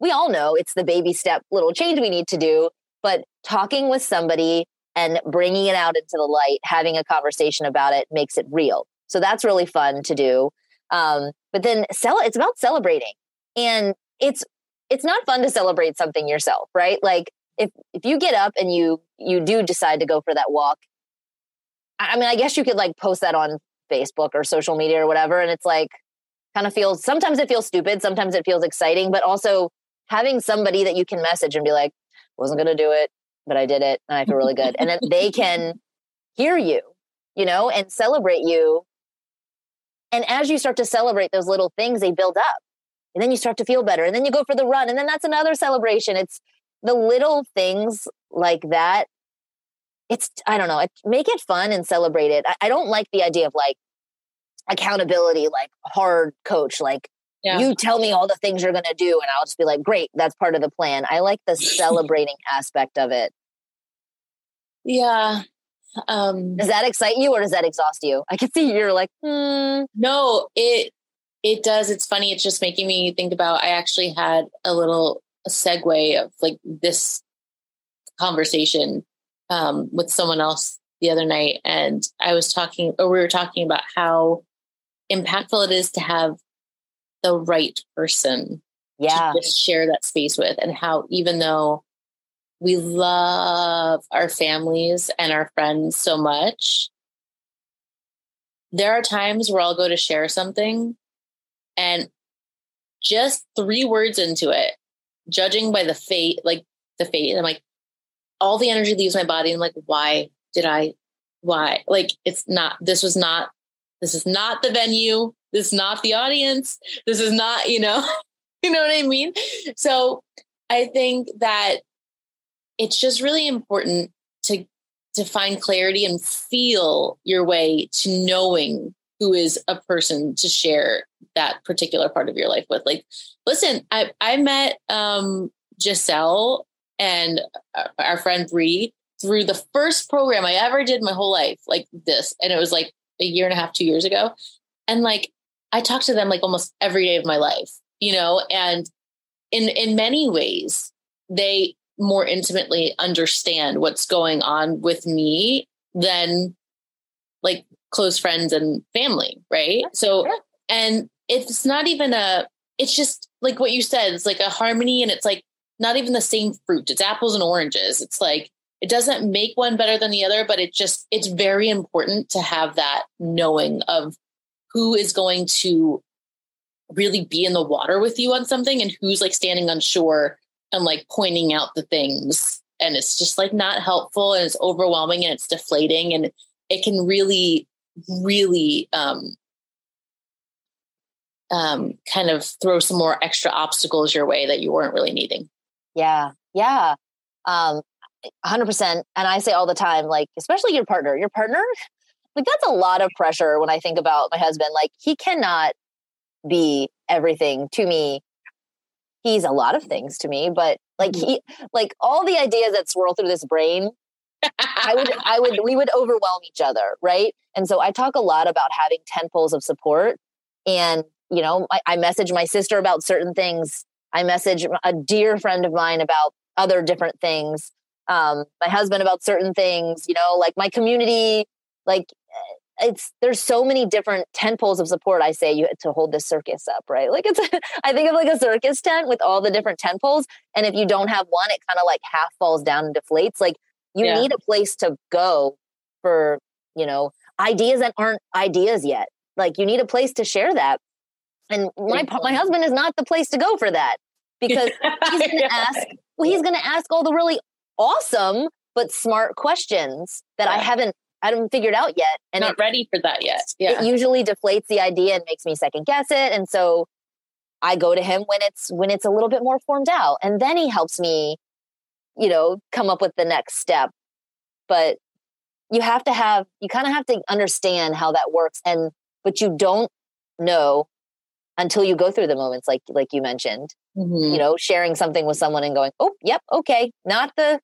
We all know it's the baby step little change we need to do, but talking with somebody and bringing it out into the light, having a conversation about it makes it real. So that's really fun to do. Um, but then sell it's about celebrating. And it's it's not fun to celebrate something yourself, right? Like if if you get up and you you do decide to go for that walk I mean, I guess you could like post that on Facebook or social media or whatever. And it's like kind of feels sometimes it feels stupid, sometimes it feels exciting, but also having somebody that you can message and be like, wasn't going to do it, but I did it and I feel really good. and then they can hear you, you know, and celebrate you. And as you start to celebrate those little things, they build up. And then you start to feel better. And then you go for the run. And then that's another celebration. It's the little things like that it's I don't know, make it fun and celebrate it. I, I don't like the idea of like accountability, like hard coach, like yeah. you tell me all the things you're gonna do, and I'll just be like, great, that's part of the plan. I like the [laughs] celebrating aspect of it. Yeah. Um does that excite you or does that exhaust you? I can see you're like, hmm. No, it it does. It's funny. It's just making me think about I actually had a little segue of like this conversation um, with someone else the other night, and I was talking, or we were talking about how impactful it is to have the right person yeah. to just share that space with, and how even though we love our families and our friends so much, there are times where I'll go to share something and just three words into it, judging by the fate, like the fate, I'm like, all the energy leaves my body. And like, why did I, why? Like, it's not, this was not, this is not the venue. This is not the audience. This is not, you know, [laughs] you know what I mean? So I think that it's just really important to, to find clarity and feel your way to knowing who is a person to share that particular part of your life with. Like, listen, I, I met um, Giselle and uh, our friend Bree through the first program I ever did my whole life, like this. And it was like a year and a half, two years ago. And like I talk to them like almost every day of my life, you know, and in in many ways, they more intimately understand what's going on with me than like close friends and family, right? So and it's not even a it's just like what you said, it's like a harmony and it's like not even the same fruit. It's apples and oranges. It's like it doesn't make one better than the other, but it just it's very important to have that knowing of who is going to really be in the water with you on something and who's like standing on shore and like pointing out the things and it's just like not helpful and it's overwhelming and it's deflating and it can really really um um kind of throw some more extra obstacles your way that you weren't really needing yeah. Yeah. Um, 100%. And I say all the time, like, especially your partner, your partner, like, that's a lot of pressure when I think about my husband. Like, he cannot be everything to me. He's a lot of things to me, but like, mm-hmm. he, like, all the ideas that swirl through this brain, I would, I would, we would overwhelm each other. Right. And so I talk a lot about having 10 poles of support. And, you know, I, I message my sister about certain things I message a dear friend of mine about other different things. Um, my husband about certain things, you know, like my community, like eh, it's there's so many different tent poles of support. I say you had to hold this circus up, right? Like it's [laughs] I think of like a circus tent with all the different tent poles, and if you don't have one, it kind of like half falls down and deflates. Like you yeah. need a place to go for you know ideas that aren't ideas yet. Like you need a place to share that, And my my husband is not the place to go for that because [laughs] he's going to ask. Well, he's going to ask all the really awesome but smart questions that yeah. I haven't I haven't figured out yet. And not it, ready for that yet. Yeah. It usually deflates the idea and makes me second guess it. And so I go to him when it's when it's a little bit more formed out. And then he helps me, you know, come up with the next step. But you have to have you kind of have to understand how that works. And but you don't know until you go through the moments like like you mentioned. Mm-hmm. You know, sharing something with someone and going, "Oh, yep, okay, not the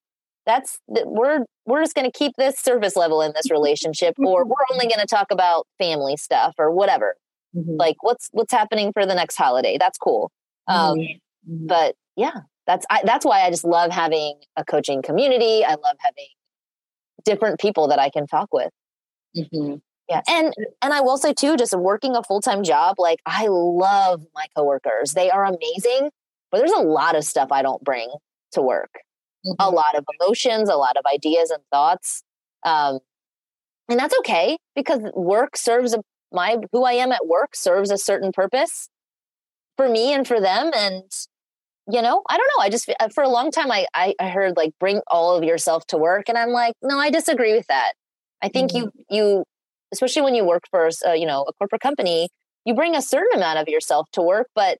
that's we're we're just going to keep this surface level in this relationship or [laughs] we're only going to talk about family stuff or whatever. Mm-hmm. like what's what's happening for the next holiday? That's cool. Um, mm-hmm. but yeah that's I, that's why i just love having a coaching community. I love having different people that i can talk with. Mm-hmm. yeah and and i will say too just working a full-time job like i love my coworkers. They are amazing but there's a lot of stuff i don't bring to work mm-hmm. a lot of emotions, a lot of ideas and thoughts. Um, and that's okay because work serves a, my who I am at work serves a certain purpose for me and for them. And you know, I don't know. I just for a long time I I, I heard like bring all of yourself to work, and I'm like, no, I disagree with that. I think mm-hmm. you you especially when you work for uh, you know a corporate company, you bring a certain amount of yourself to work, but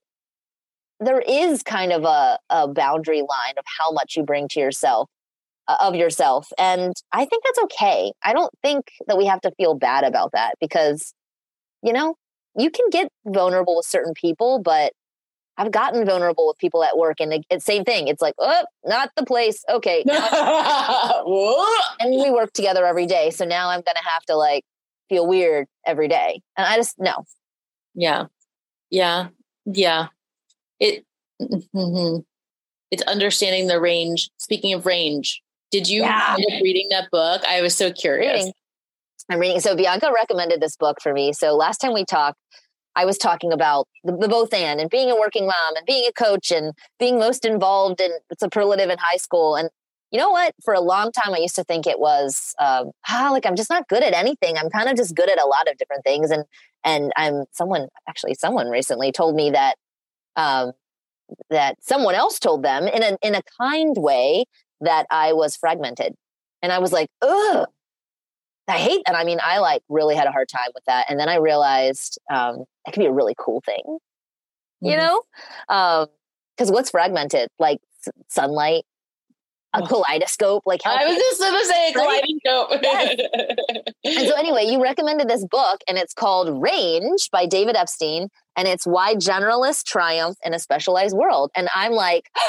there is kind of a, a boundary line of how much you bring to yourself uh, of yourself and i think that's okay. I don't think that we have to feel bad about that because you know you can get vulnerable with certain people but i've gotten vulnerable with people at work and it's same thing. It's like oh not the place. Okay [laughs] and we work together every day so now i'm gonna have to like feel weird every day and i just no. Yeah. Yeah. Yeah it mm-hmm. it's understanding the range. Speaking of range, did you yeah. end up reading that book? I was so curious. Reading. I'm reading. So Bianca recommended this book for me. So last time we talked, I was talking about the, the, both and and being a working mom and being a coach and being most involved in superlative in high school. And you know what? For a long time, I used to think it was um, ah, like I'm just not good at anything. I'm kind of just good at a lot of different things. And and I'm someone actually someone recently told me that um, that someone else told them in a in a kind way that I was fragmented, and I was like, ugh. I hate that. I mean, I like really had a hard time with that. And then I realized um, it can be a really cool thing, mm-hmm. you know? Because um, what's fragmented? Like s- sunlight, a kaleidoscope. Like how I was just to say kaleidoscope. yes. and so anyway, you recommended this book, and it's called Range by David Epstein, and it's Why Generalists Triumph in a Specialized World. And I'm like. [gasps]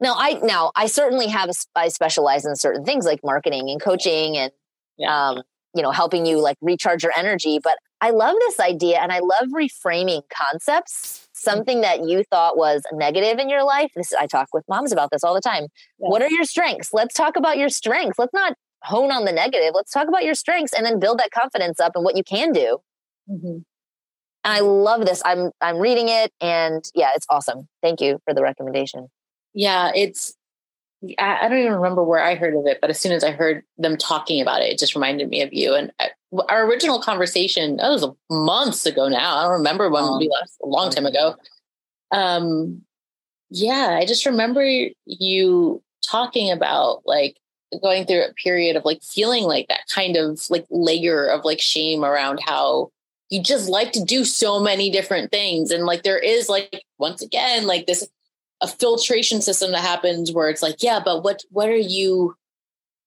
Now I now I certainly have I specialize in certain things like marketing and coaching and yeah. um, you know helping you like recharge your energy. But I love this idea and I love reframing concepts something that you thought was negative in your life. This I talk with moms about this all the time. What are your strengths? Let's talk about your strengths. Let's not hone on the negative. Let's talk about your strengths and then build that confidence up and what you can do. Mm-hmm. And I love this. I'm I'm reading it and yeah, it's awesome. Thank you for the recommendation. Yeah, it's I, don't even remember where I heard of it, but as soon as I heard them talking about it, it just reminded me of you. And I, our original conversation, that was months ago now. I don't remember when um, we last, a long time ago. Um, yeah, I just remember you talking about like going through a period of like feeling like that kind of like layer of like shame around how you just like to do so many different things. And like there is like, once again, like this a filtration system that happens where it's like, yeah, but what what are you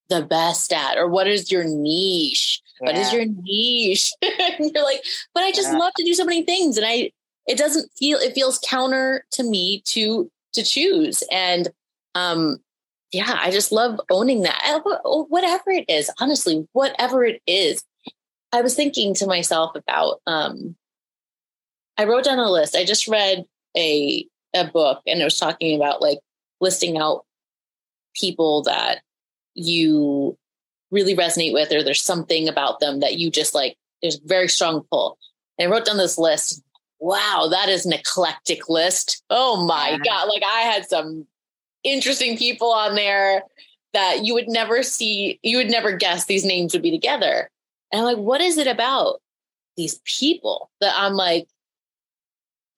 the best at? Or what is your niche? What is your niche? [laughs] and you're like, but I just love to do so many things. And I it doesn't feel it feels counter to me to to choose. And um yeah, I just love owning that. Whatever it is, honestly, whatever it is. I was thinking to myself about um I wrote down a list. I just read a a book and it was talking about like listing out people that you really resonate with or there's something about them that you just like there's very strong pull. And i wrote down this list. Wow that is an eclectic list. Oh my god like i had some interesting people on there that you would never see you would never guess these names would be together. And i'm like what is it about these people that i'm like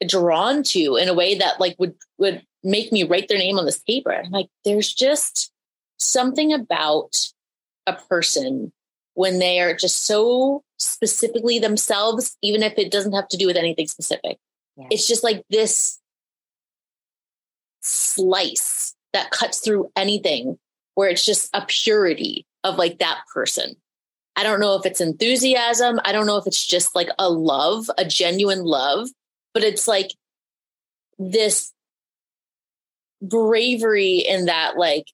drawn to in a way that like would would make me write their name on this paper. I'm like, there's just something about a person when they are just so specifically themselves, even if it doesn't have to do with anything specific. Yeah. It's just like this slice that cuts through anything where it's just a purity of like that person. I don't know if it's enthusiasm. I don't know if it's just like a love, a genuine love, but it's like this bravery in that, like,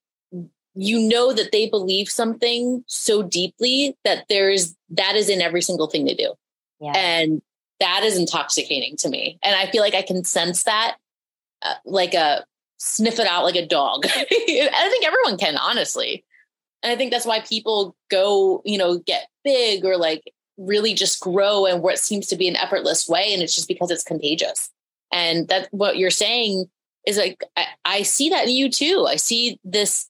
you know that they believe something so deeply that there's that is in every single thing they do. Yeah. And that is intoxicating to me. And I feel like I can sense that uh, like a sniff it out like a dog. [laughs] I think everyone can, honestly. And I think that's why people go, you know, get big or like really just grow in what seems to be an effortless way. And it's just because it's contagious. And that what you're saying is like, I, I see that in you too. I see this,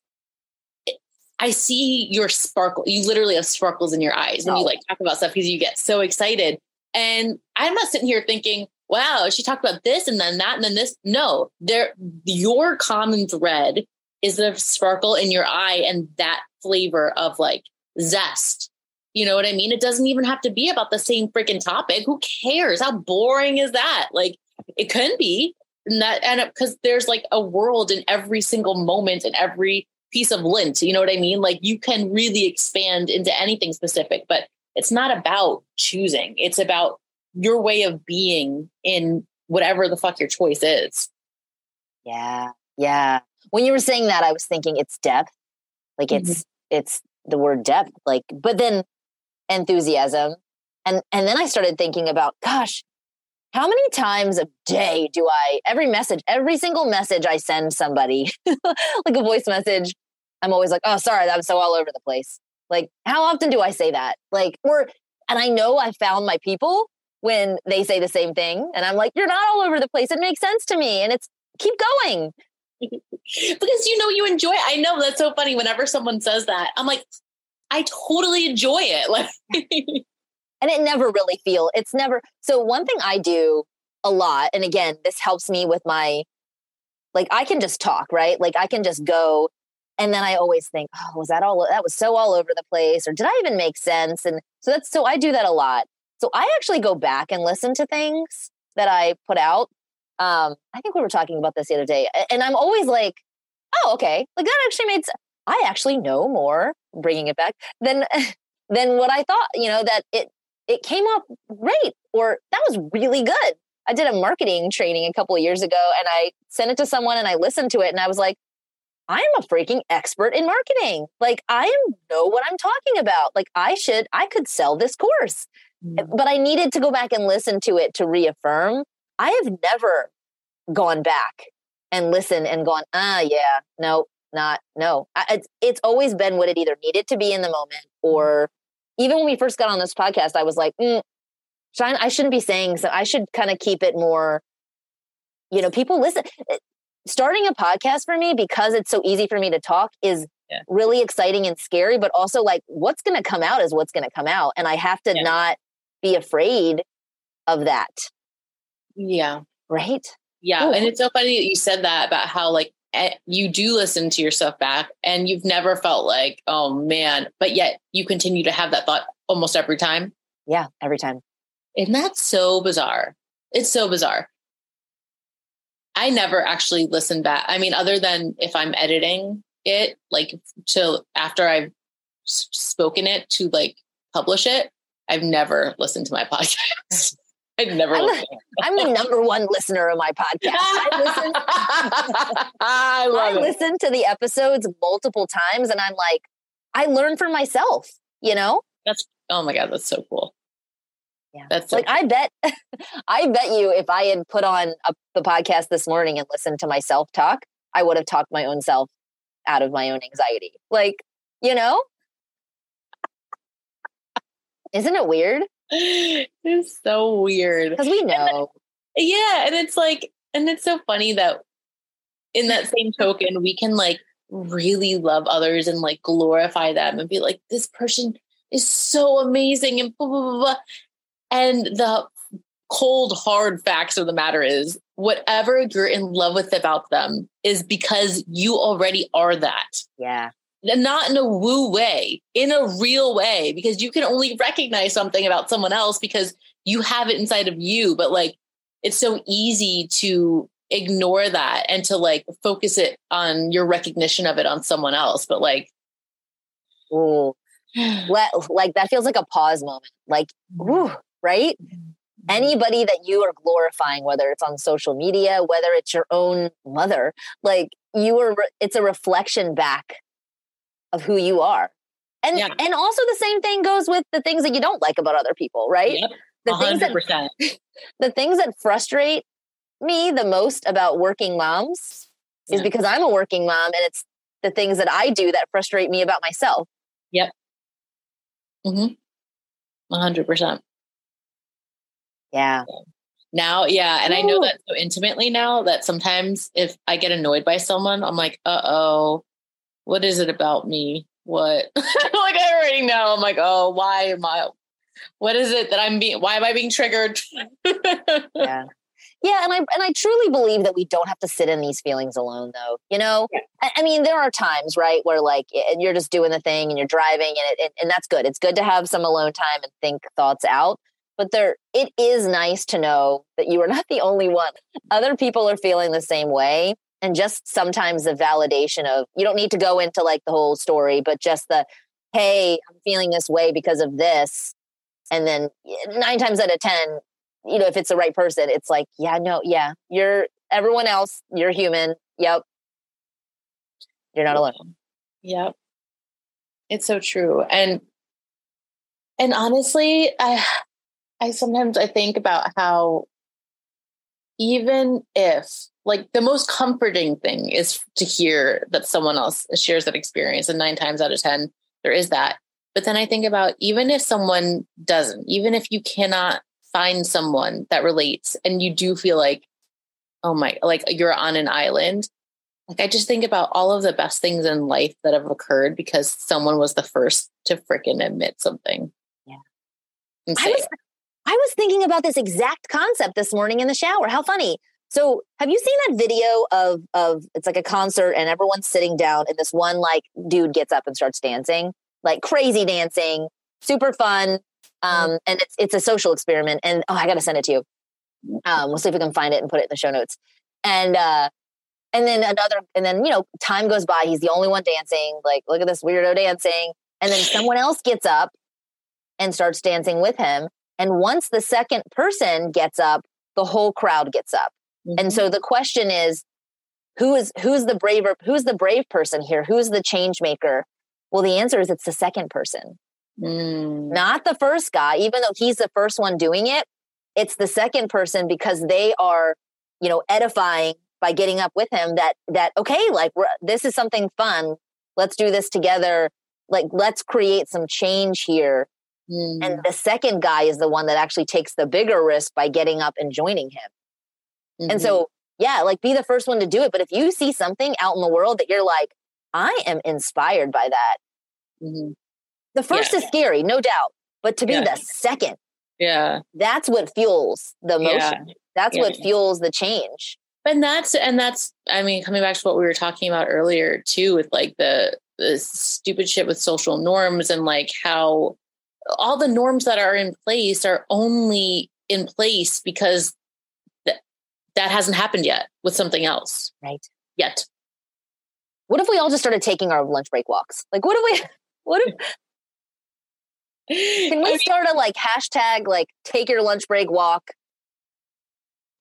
I see your sparkle. You literally have sparkles in your eyes when oh. you like talk about stuff because you get so excited. And I'm not sitting here thinking, wow, she talked about this and then that and then this. No, there your common thread is the sparkle in your eye and that flavor of like zest. You know what I mean? It doesn't even have to be about the same freaking topic. Who cares? How boring is that? Like it can be. And that and because there's like a world in every single moment and every piece of lint. You know what I mean? Like you can really expand into anything specific, but it's not about choosing. It's about your way of being in whatever the fuck your choice is. Yeah. Yeah. When you were saying that, I was thinking it's depth. Like it's mm-hmm. it's the word depth. Like, but then enthusiasm. And and then I started thinking about, gosh, how many times a day do I every message, every single message I send somebody, [laughs] like a voice message, I'm always like, oh sorry, I'm so all over the place. Like, how often do I say that? Like, or and I know I found my people when they say the same thing. And I'm like, you're not all over the place. It makes sense to me. And it's keep going. [laughs] because you know you enjoy it. I know that's so funny. Whenever someone says that, I'm like, I totally enjoy it. [laughs] Like and it never really feel it's never so one thing I do a lot, and again, this helps me with my like I can just talk, right? Like I can just go and then I always think, oh, was that all that was so all over the place? Or did I even make sense? And so that's so I do that a lot. So I actually go back and listen to things that I put out. Um, I think we were talking about this the other day, and I'm always like, oh, okay, like that actually made. I actually know more, bringing it back, than [laughs] than what I thought. You know that it it came off great, or that was really good. I did a marketing training a couple of years ago, and I sent it to someone, and I listened to it, and I was like, I'm a freaking expert in marketing. Like I know what I'm talking about. Like I should, I could sell this course. Mm. But I needed to go back and listen to it to reaffirm. I have never gone back and listened and gone, ah, yeah, no, not, no. I, it's, it's always been what it either needed to be in the moment or even when we first got on this podcast, I was like, mm, Shine, I shouldn't be saying so. I should kind of keep it more, you know, people listen. Eh, starting a podcast for me, because it's so easy for me to talk, is yeah. really exciting and scary, but also like what's going to come out is what's going to come out. And I have to yeah. not be afraid of that. Yeah. Right. Yeah. Ooh. And it's so funny that you said that about how like Eh, you do listen to yourself back and you've never felt like, oh man, but yet you continue to have that thought almost every time. Yeah. Every time. And that's so bizarre. It's so bizarre. I never actually listen back. I mean, other than if I'm editing it, like to after I've spoken it to like publish it, I've never listened to my [laughs] podcast. [laughs] I've never. I'm, a, [laughs] I'm, the number one listener of my podcast. I listen. [laughs] I love I listen to the episodes multiple times, and I'm like, I learn for myself. You know. That's oh my god, that's so cool. Yeah, that's so like cool. I bet, I bet you if I had put on a, the podcast this morning and listened to myself talk, I would have talked my own self out of my own anxiety. Like, you know, isn't it weird? [laughs] It's so weird. Because we know. And yeah. And it's like, and it's so funny that in that same token, we can like really love others and like glorify them and be like, this person is so amazing and blah, blah, blah, blah. And the cold, hard facts of the matter is whatever you're in love with about them is because you already are that. Yeah. Not in a woo way, in a real way, because you can only recognize something about someone else because you have it inside of you. But like, it's so easy to ignore that and to like focus it on your recognition of it on someone else. But like, Ooh. [sighs] like that feels like a pause moment. Like, mm-hmm. ooh, right? Mm-hmm. Mm-hmm. Anybody that you are glorifying, whether it's on social media, whether it's your own mother, like you are, it's a reflection back of who you are. And Yeah. and also the same thing goes with the things that you don't like about other people, right? Yep, The things that [laughs] the things that frustrate me the most about working moms is because I'm a working mom and it's the things that I do that frustrate me about myself. Yep. Mhm. 100%. Yeah. Now, yeah. And I know that so intimately now that sometimes if I get annoyed by someone, I'm like, uh oh, what is it about me? What? [laughs] like I already know. I'm like, oh, why am I? What is it that I'm being? Why am I being triggered? [laughs] yeah yeah and i and i truly believe that we don't have to sit in these feelings alone though you know Yeah. I, I mean there are times right where like you're just doing the thing and you're driving and it and, and that's good it's good to have some alone time and think thoughts out but there it is nice to know that you are not the only one other people are feeling the same way and just sometimes the validation of you don't need to go into like the whole story but just the hey i'm feeling this way because of this and then nine times out of ten you know if it's the right person it's like yeah no yeah you're everyone else you're human yep you're not alone Yep. It's so true. And and honestly, I I sometimes I think about how even if like the most comforting thing is to hear that someone else shares that experience and 9 times out of 10 there is that. But then I think about even if someone doesn't, even if you cannot find someone that relates and you do feel like oh my like you're on an island like I just think about all of the best things in life that have occurred because someone was the first to freaking admit something. Yeah. And I was. I was thinking about this exact concept this morning in the shower. How funny. So have you seen that video of of it's like a concert and everyone's sitting down and this one like dude gets up and starts dancing, like crazy dancing, super fun. Um, and it's it's a social experiment. And oh, I gotta send it to you. Um, we'll see if we can find it and put it in the show notes. And uh and then another and then you know, time goes by, he's the only one dancing, like look at this weirdo dancing. And then someone else gets up and starts dancing with him. And once the second person gets up, the whole crowd gets up. Mm-hmm. And so the question is, who is who's the braver who's the brave person here? Who's the change maker? Well, the answer is it's the second person, Mm. not the first guy, even though he's the first one doing it. It's the second person because they are, you know, edifying by getting up with him that that okay, like this is something fun. Let's do this together. Like let's create some change here. Mm. And the second guy is the one that actually takes the bigger risk by getting up and joining him. And Mhm. so, yeah, like be the first one to do it. But if you see something out in the world that you're like, I am inspired by that, Mhm. the first Yeah. is scary, no doubt. But to be Yeah. the second, yeah. that's what fuels the Yeah. motion. That's Yeah. what fuels the change. and that's and that's i mean coming back to what we were talking about earlier too with like the the stupid shit with social norms and like how all the norms that are in place are only in place because that that hasn't happened yet with something else Right. yet What if we all just started taking our lunch break walks? Like, what if we, [laughs] what if, can we start a like hashtag, like take your lunch break walk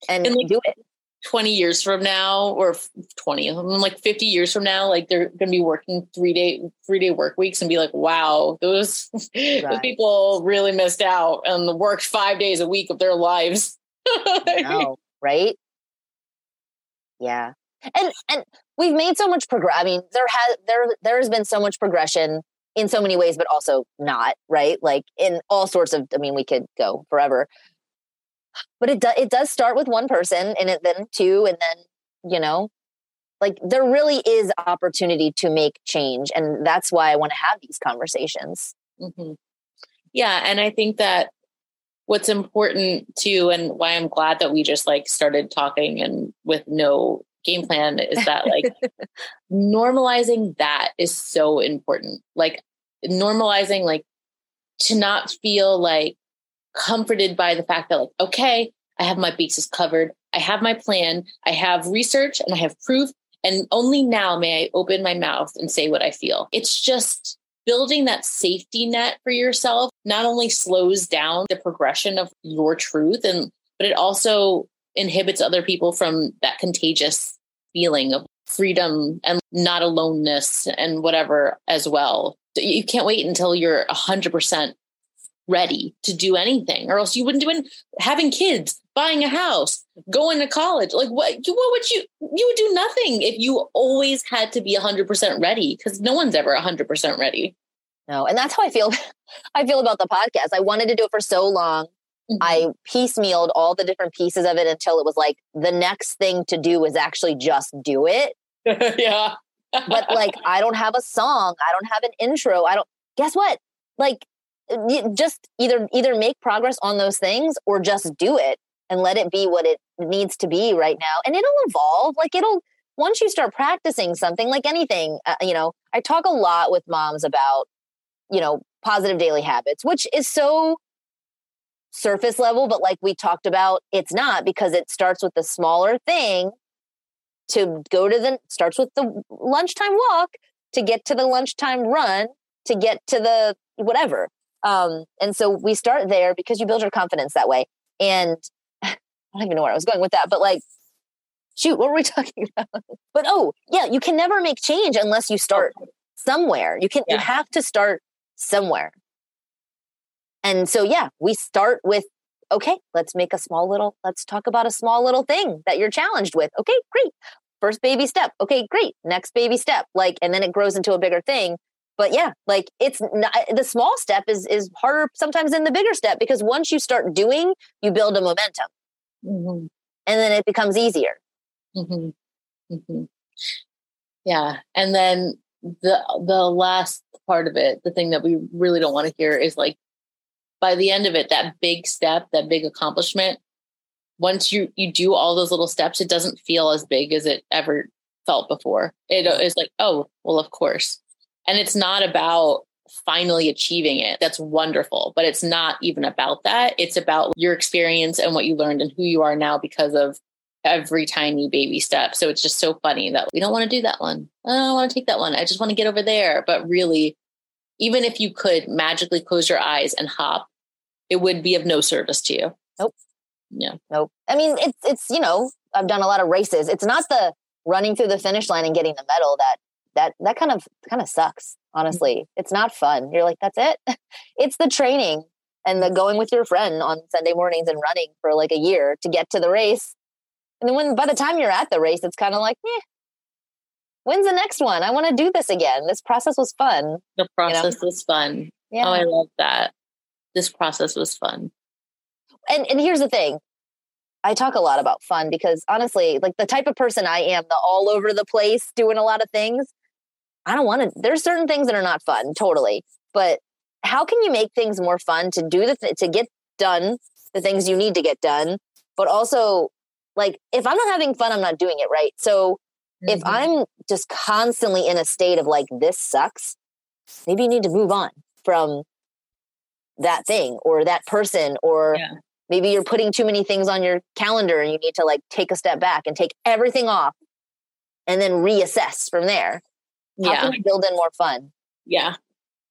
and, And, like, do it? 20 years from now or f- 20 like 50 years from now like they're going to be working three day three day work weeks and be like wow those, [laughs] those people really missed out and worked five days a week of their lives [laughs] No, right? Yeah. And and we've made so much progress. I mean, there has there there has been so much progression in so many ways, but also not, right? Like in all sorts of I mean, we could go forever. But it does it does start with one person and it then two and then, you know, like there really is opportunity to make change. And that's why I want to have these conversations. Mhm. yeah and i think that what's important too, and why I'm glad that we just like started talking and with no game plan is that like [laughs] normalizing that is so important. Like normalizing like to not feel like comforted by the fact that like okay i have my bases covered. I have my plan. I have research and i have proof. And only now may i open my mouth and say what i feel. It's just building that safety net for yourself not only slows down the progression of your truth and but it also inhibits other people from that contagious feeling of freedom and not aloneness and whatever as well. You can't wait until you're 100% ready to do anything or else you wouldn't do it having kids buying a house going to college like what what would you you would do nothing if you always had to be 100% ready because no one's ever 100% ready no and that's how i feel [laughs] i feel about the podcast i wanted to do it for so long mm-hmm. i piecemealed all the different pieces of it until it was like the next thing to do is actually just do it [laughs] yeah but like I don't have a song, I don't have an intro. I don't guess what? Like just either either make progress on those things or just do it and let it be what it needs to be right now. And it'll evolve. Like it'll once you start practicing something like anything uh, you know i talk a lot with moms about you know positive daily habits which is so surface level but like we talked about it's not because it starts with the smaller thing to go to the starts with the lunchtime walk to get to the lunchtime run to get to the whatever um, and so we start there because you build your confidence that way and [laughs] i don't even know where i was going with that but like shoot what were we [laughs] talking about but oh yeah you can never make change unless you start somewhere you can yeah. you have to start somewhere and so yeah we start with okay, let's make a small little, let's talk about a small little thing that you're challenged with. Okay, great. First baby step. Okay, great. Next baby step. Like, and then it grows into a bigger thing. But yeah, like it's not, the small step is is harder sometimes than the bigger step because once you start doing, you build a momentum, mm-hmm. and then it becomes easier. Mm-hmm. Mm-hmm. Yeah, and then the the last part of it, the thing that we really don't want to hear is like by the end of it, that big step, that big accomplishment, once you you do all those little steps, it doesn't feel as big as it ever felt before. It is like, oh, well, of course. And it's not about finally achieving it. That's wonderful, but it's not even about that. It's about your experience and what you learned and who you are now because of every tiny baby step. So it's just so funny that we don't want to do that one. I don't want to take that one. I just want to get over there. But really, even if you could magically close your eyes and hop it would be of no service to you. Nope. Yeah. Nope. I mean, it's it's you know, I've done a lot of races. It's not the running through the finish line and getting the medal that that that kind of kind of sucks. Honestly, mm-hmm. it's not fun. You're like, that's it. [laughs] it's the training and the going with your friend on Sunday mornings and running for like a year to get to the race. And then when by the time you're at the race, it's kind of like, eh, when's the next one? I want to do this again. This process was fun. The process you know? was fun. Yeah. Oh, I love that this process was fun. And and here's the thing. I talk a lot about fun because honestly, like the type of person I am, the all over the place doing a lot of things, I don't want to there's certain things that are not fun, totally. But how can you make things more fun to do the th- to get done the things you need to get done, but also like if I'm not having fun, I'm not doing it right. So mm-hmm. if I'm just constantly in a state of like this sucks, maybe you need to move on from that thing or that person or yeah. maybe you're putting too many things on your calendar and you need to like take a step back and take everything off and then reassess from there How yeah build in more fun yeah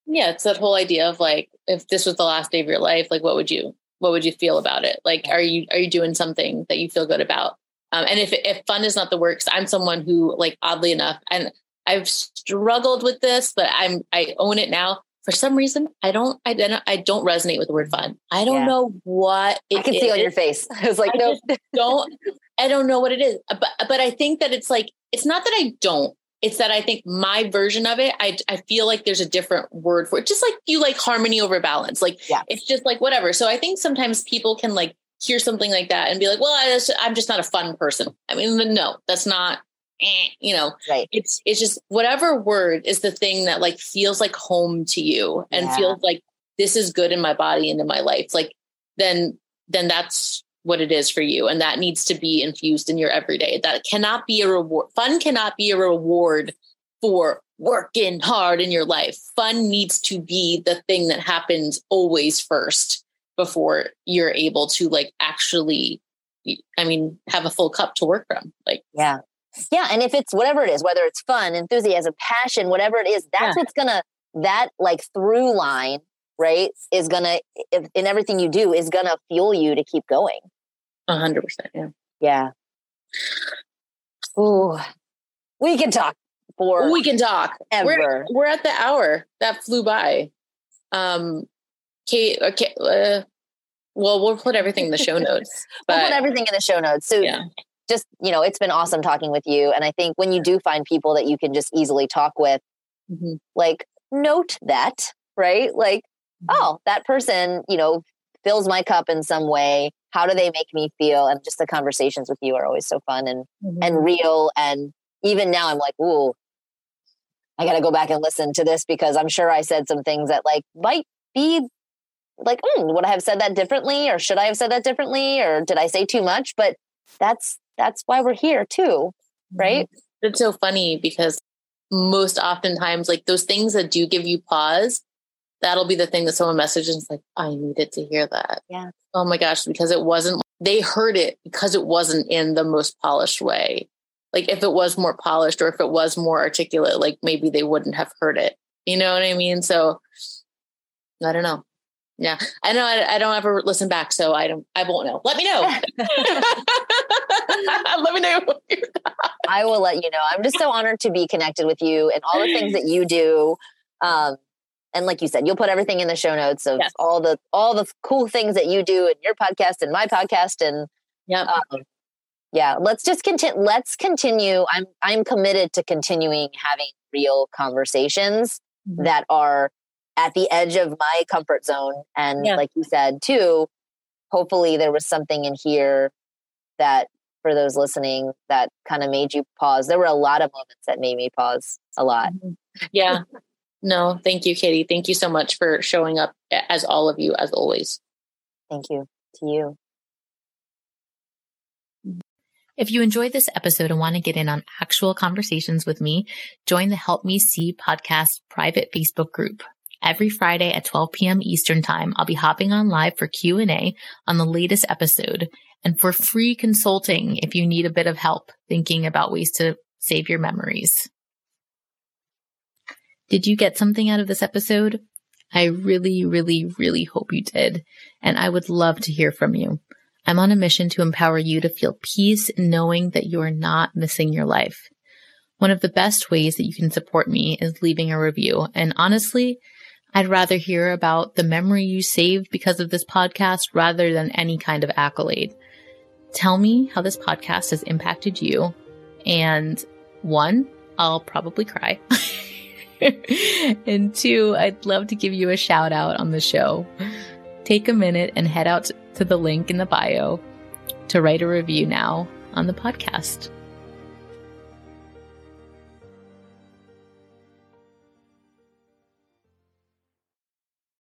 yeah it's that whole idea of like if this was the last day of your life like what would you what would you feel about it like are you are you doing something that you feel good about um, and if if fun is not the works i'm someone who like oddly enough and i've struggled with this but i'm i own it now for some reason I don't identify I don't resonate with the word fun. I don't yeah. know what I can is. see on your face. [laughs] I was like, no, don't I don't know what it is. But but I think that it's like it's not that I don't. It's that I think my version of it, I I feel like there's a different word for it. Just like you like harmony over balance. Like yeah. it's just like whatever. So I think sometimes people can like hear something like that and be like, well, I I'm just not a fun person. I mean, no, that's not eh, you know, right. it's it's just whatever word is the thing that like feels like home to you and yeah. feels like this is good in my body and in my life. Like then then that's what it is for you and that needs to be infused in your everyday. That cannot be a reward fun cannot be a reward for working hard in your life. Fun needs to be the thing that happens always first before you're able to like actually i mean have a full cup to work from like yeah. Yeah and if it's whatever it is whether it's fun enthusiasm passion whatever it is that's yeah. what's gonna that like through line right is gonna if, in everything you do is gonna fuel you to keep going a hundred percent yeah. Yeah. Ooh, we can talk for we can talk. Ever. We're, we're at the hour that flew by. Um kate okay uh, well we'll put everything in the show [laughs] notes but, we'll put everything in the show notes. So yeah. just you know it's been awesome talking with you and i think when you do find people that you can just easily talk with mm-hmm. like note that right? Like mm-hmm. oh that person you know fills my cup in some way. How do they make me feel? And just the conversations with you are always so fun and mm-hmm. and real. And even now i'm like ooh i gotta go back and listen to this because i'm sure i said some things that like might be like mm, would i have said that differently or should i have said that differently or did i say too much? But that's that's why we're here too mm-hmm. right it's so funny because most oftentimes like those things that do give you pause that'll be the thing that someone messages like i needed to hear that yeah oh my gosh because it wasn't they heard it because it wasn't in the most polished way like if it was more polished or if it was more articulate like maybe they wouldn't have heard it you know what i mean so i don't know yeah, I know. I, I, don't ever listen back, so I don't. I won't know. Let me know. [laughs] [laughs] let me know. I will let you know. I'm just so honored to be connected with you and all the things that you do. Um, and like you said, you'll put everything in the show notes of yes. all the all the cool things that you do in your podcast and my podcast. And yeah, um, yeah. Let's just continue. Let's continue. I'm I'm committed to continuing having real conversations mm-hmm. that are at the edge of my comfort zone. And yeah. like you said, too, hopefully there was something in here that for those listening that kind of made you pause. There were a lot of moments that made me pause a lot. Mm-hmm. Yeah. [laughs] no, thank you, Katie. Thank you so much for showing up as all of you, as always. Thank you to you. If you enjoyed this episode and want to get in on actual conversations with me, join the Help Me See podcast private Facebook group. Every Friday at 12 p.m. Eastern Time, I'll be hopping on live for Q&A on the latest episode and for free consulting if you need a bit of help thinking about ways to save your memories. Did you get something out of this episode? I really, really, really hope you did. And I would love to hear from you. I'm on a mission to empower you to feel peace knowing that you are not missing your life. One of the best ways that you can support me is leaving a review. And honestly, I'd rather hear about the memory you saved because of this podcast rather than any kind of accolade. Tell me how this podcast has impacted you. And one, I'll probably cry. [laughs] [laughs] and two, I'd love to give you a shout out on the show. Take a minute and head out to the link in the bio to write a review now on the podcast.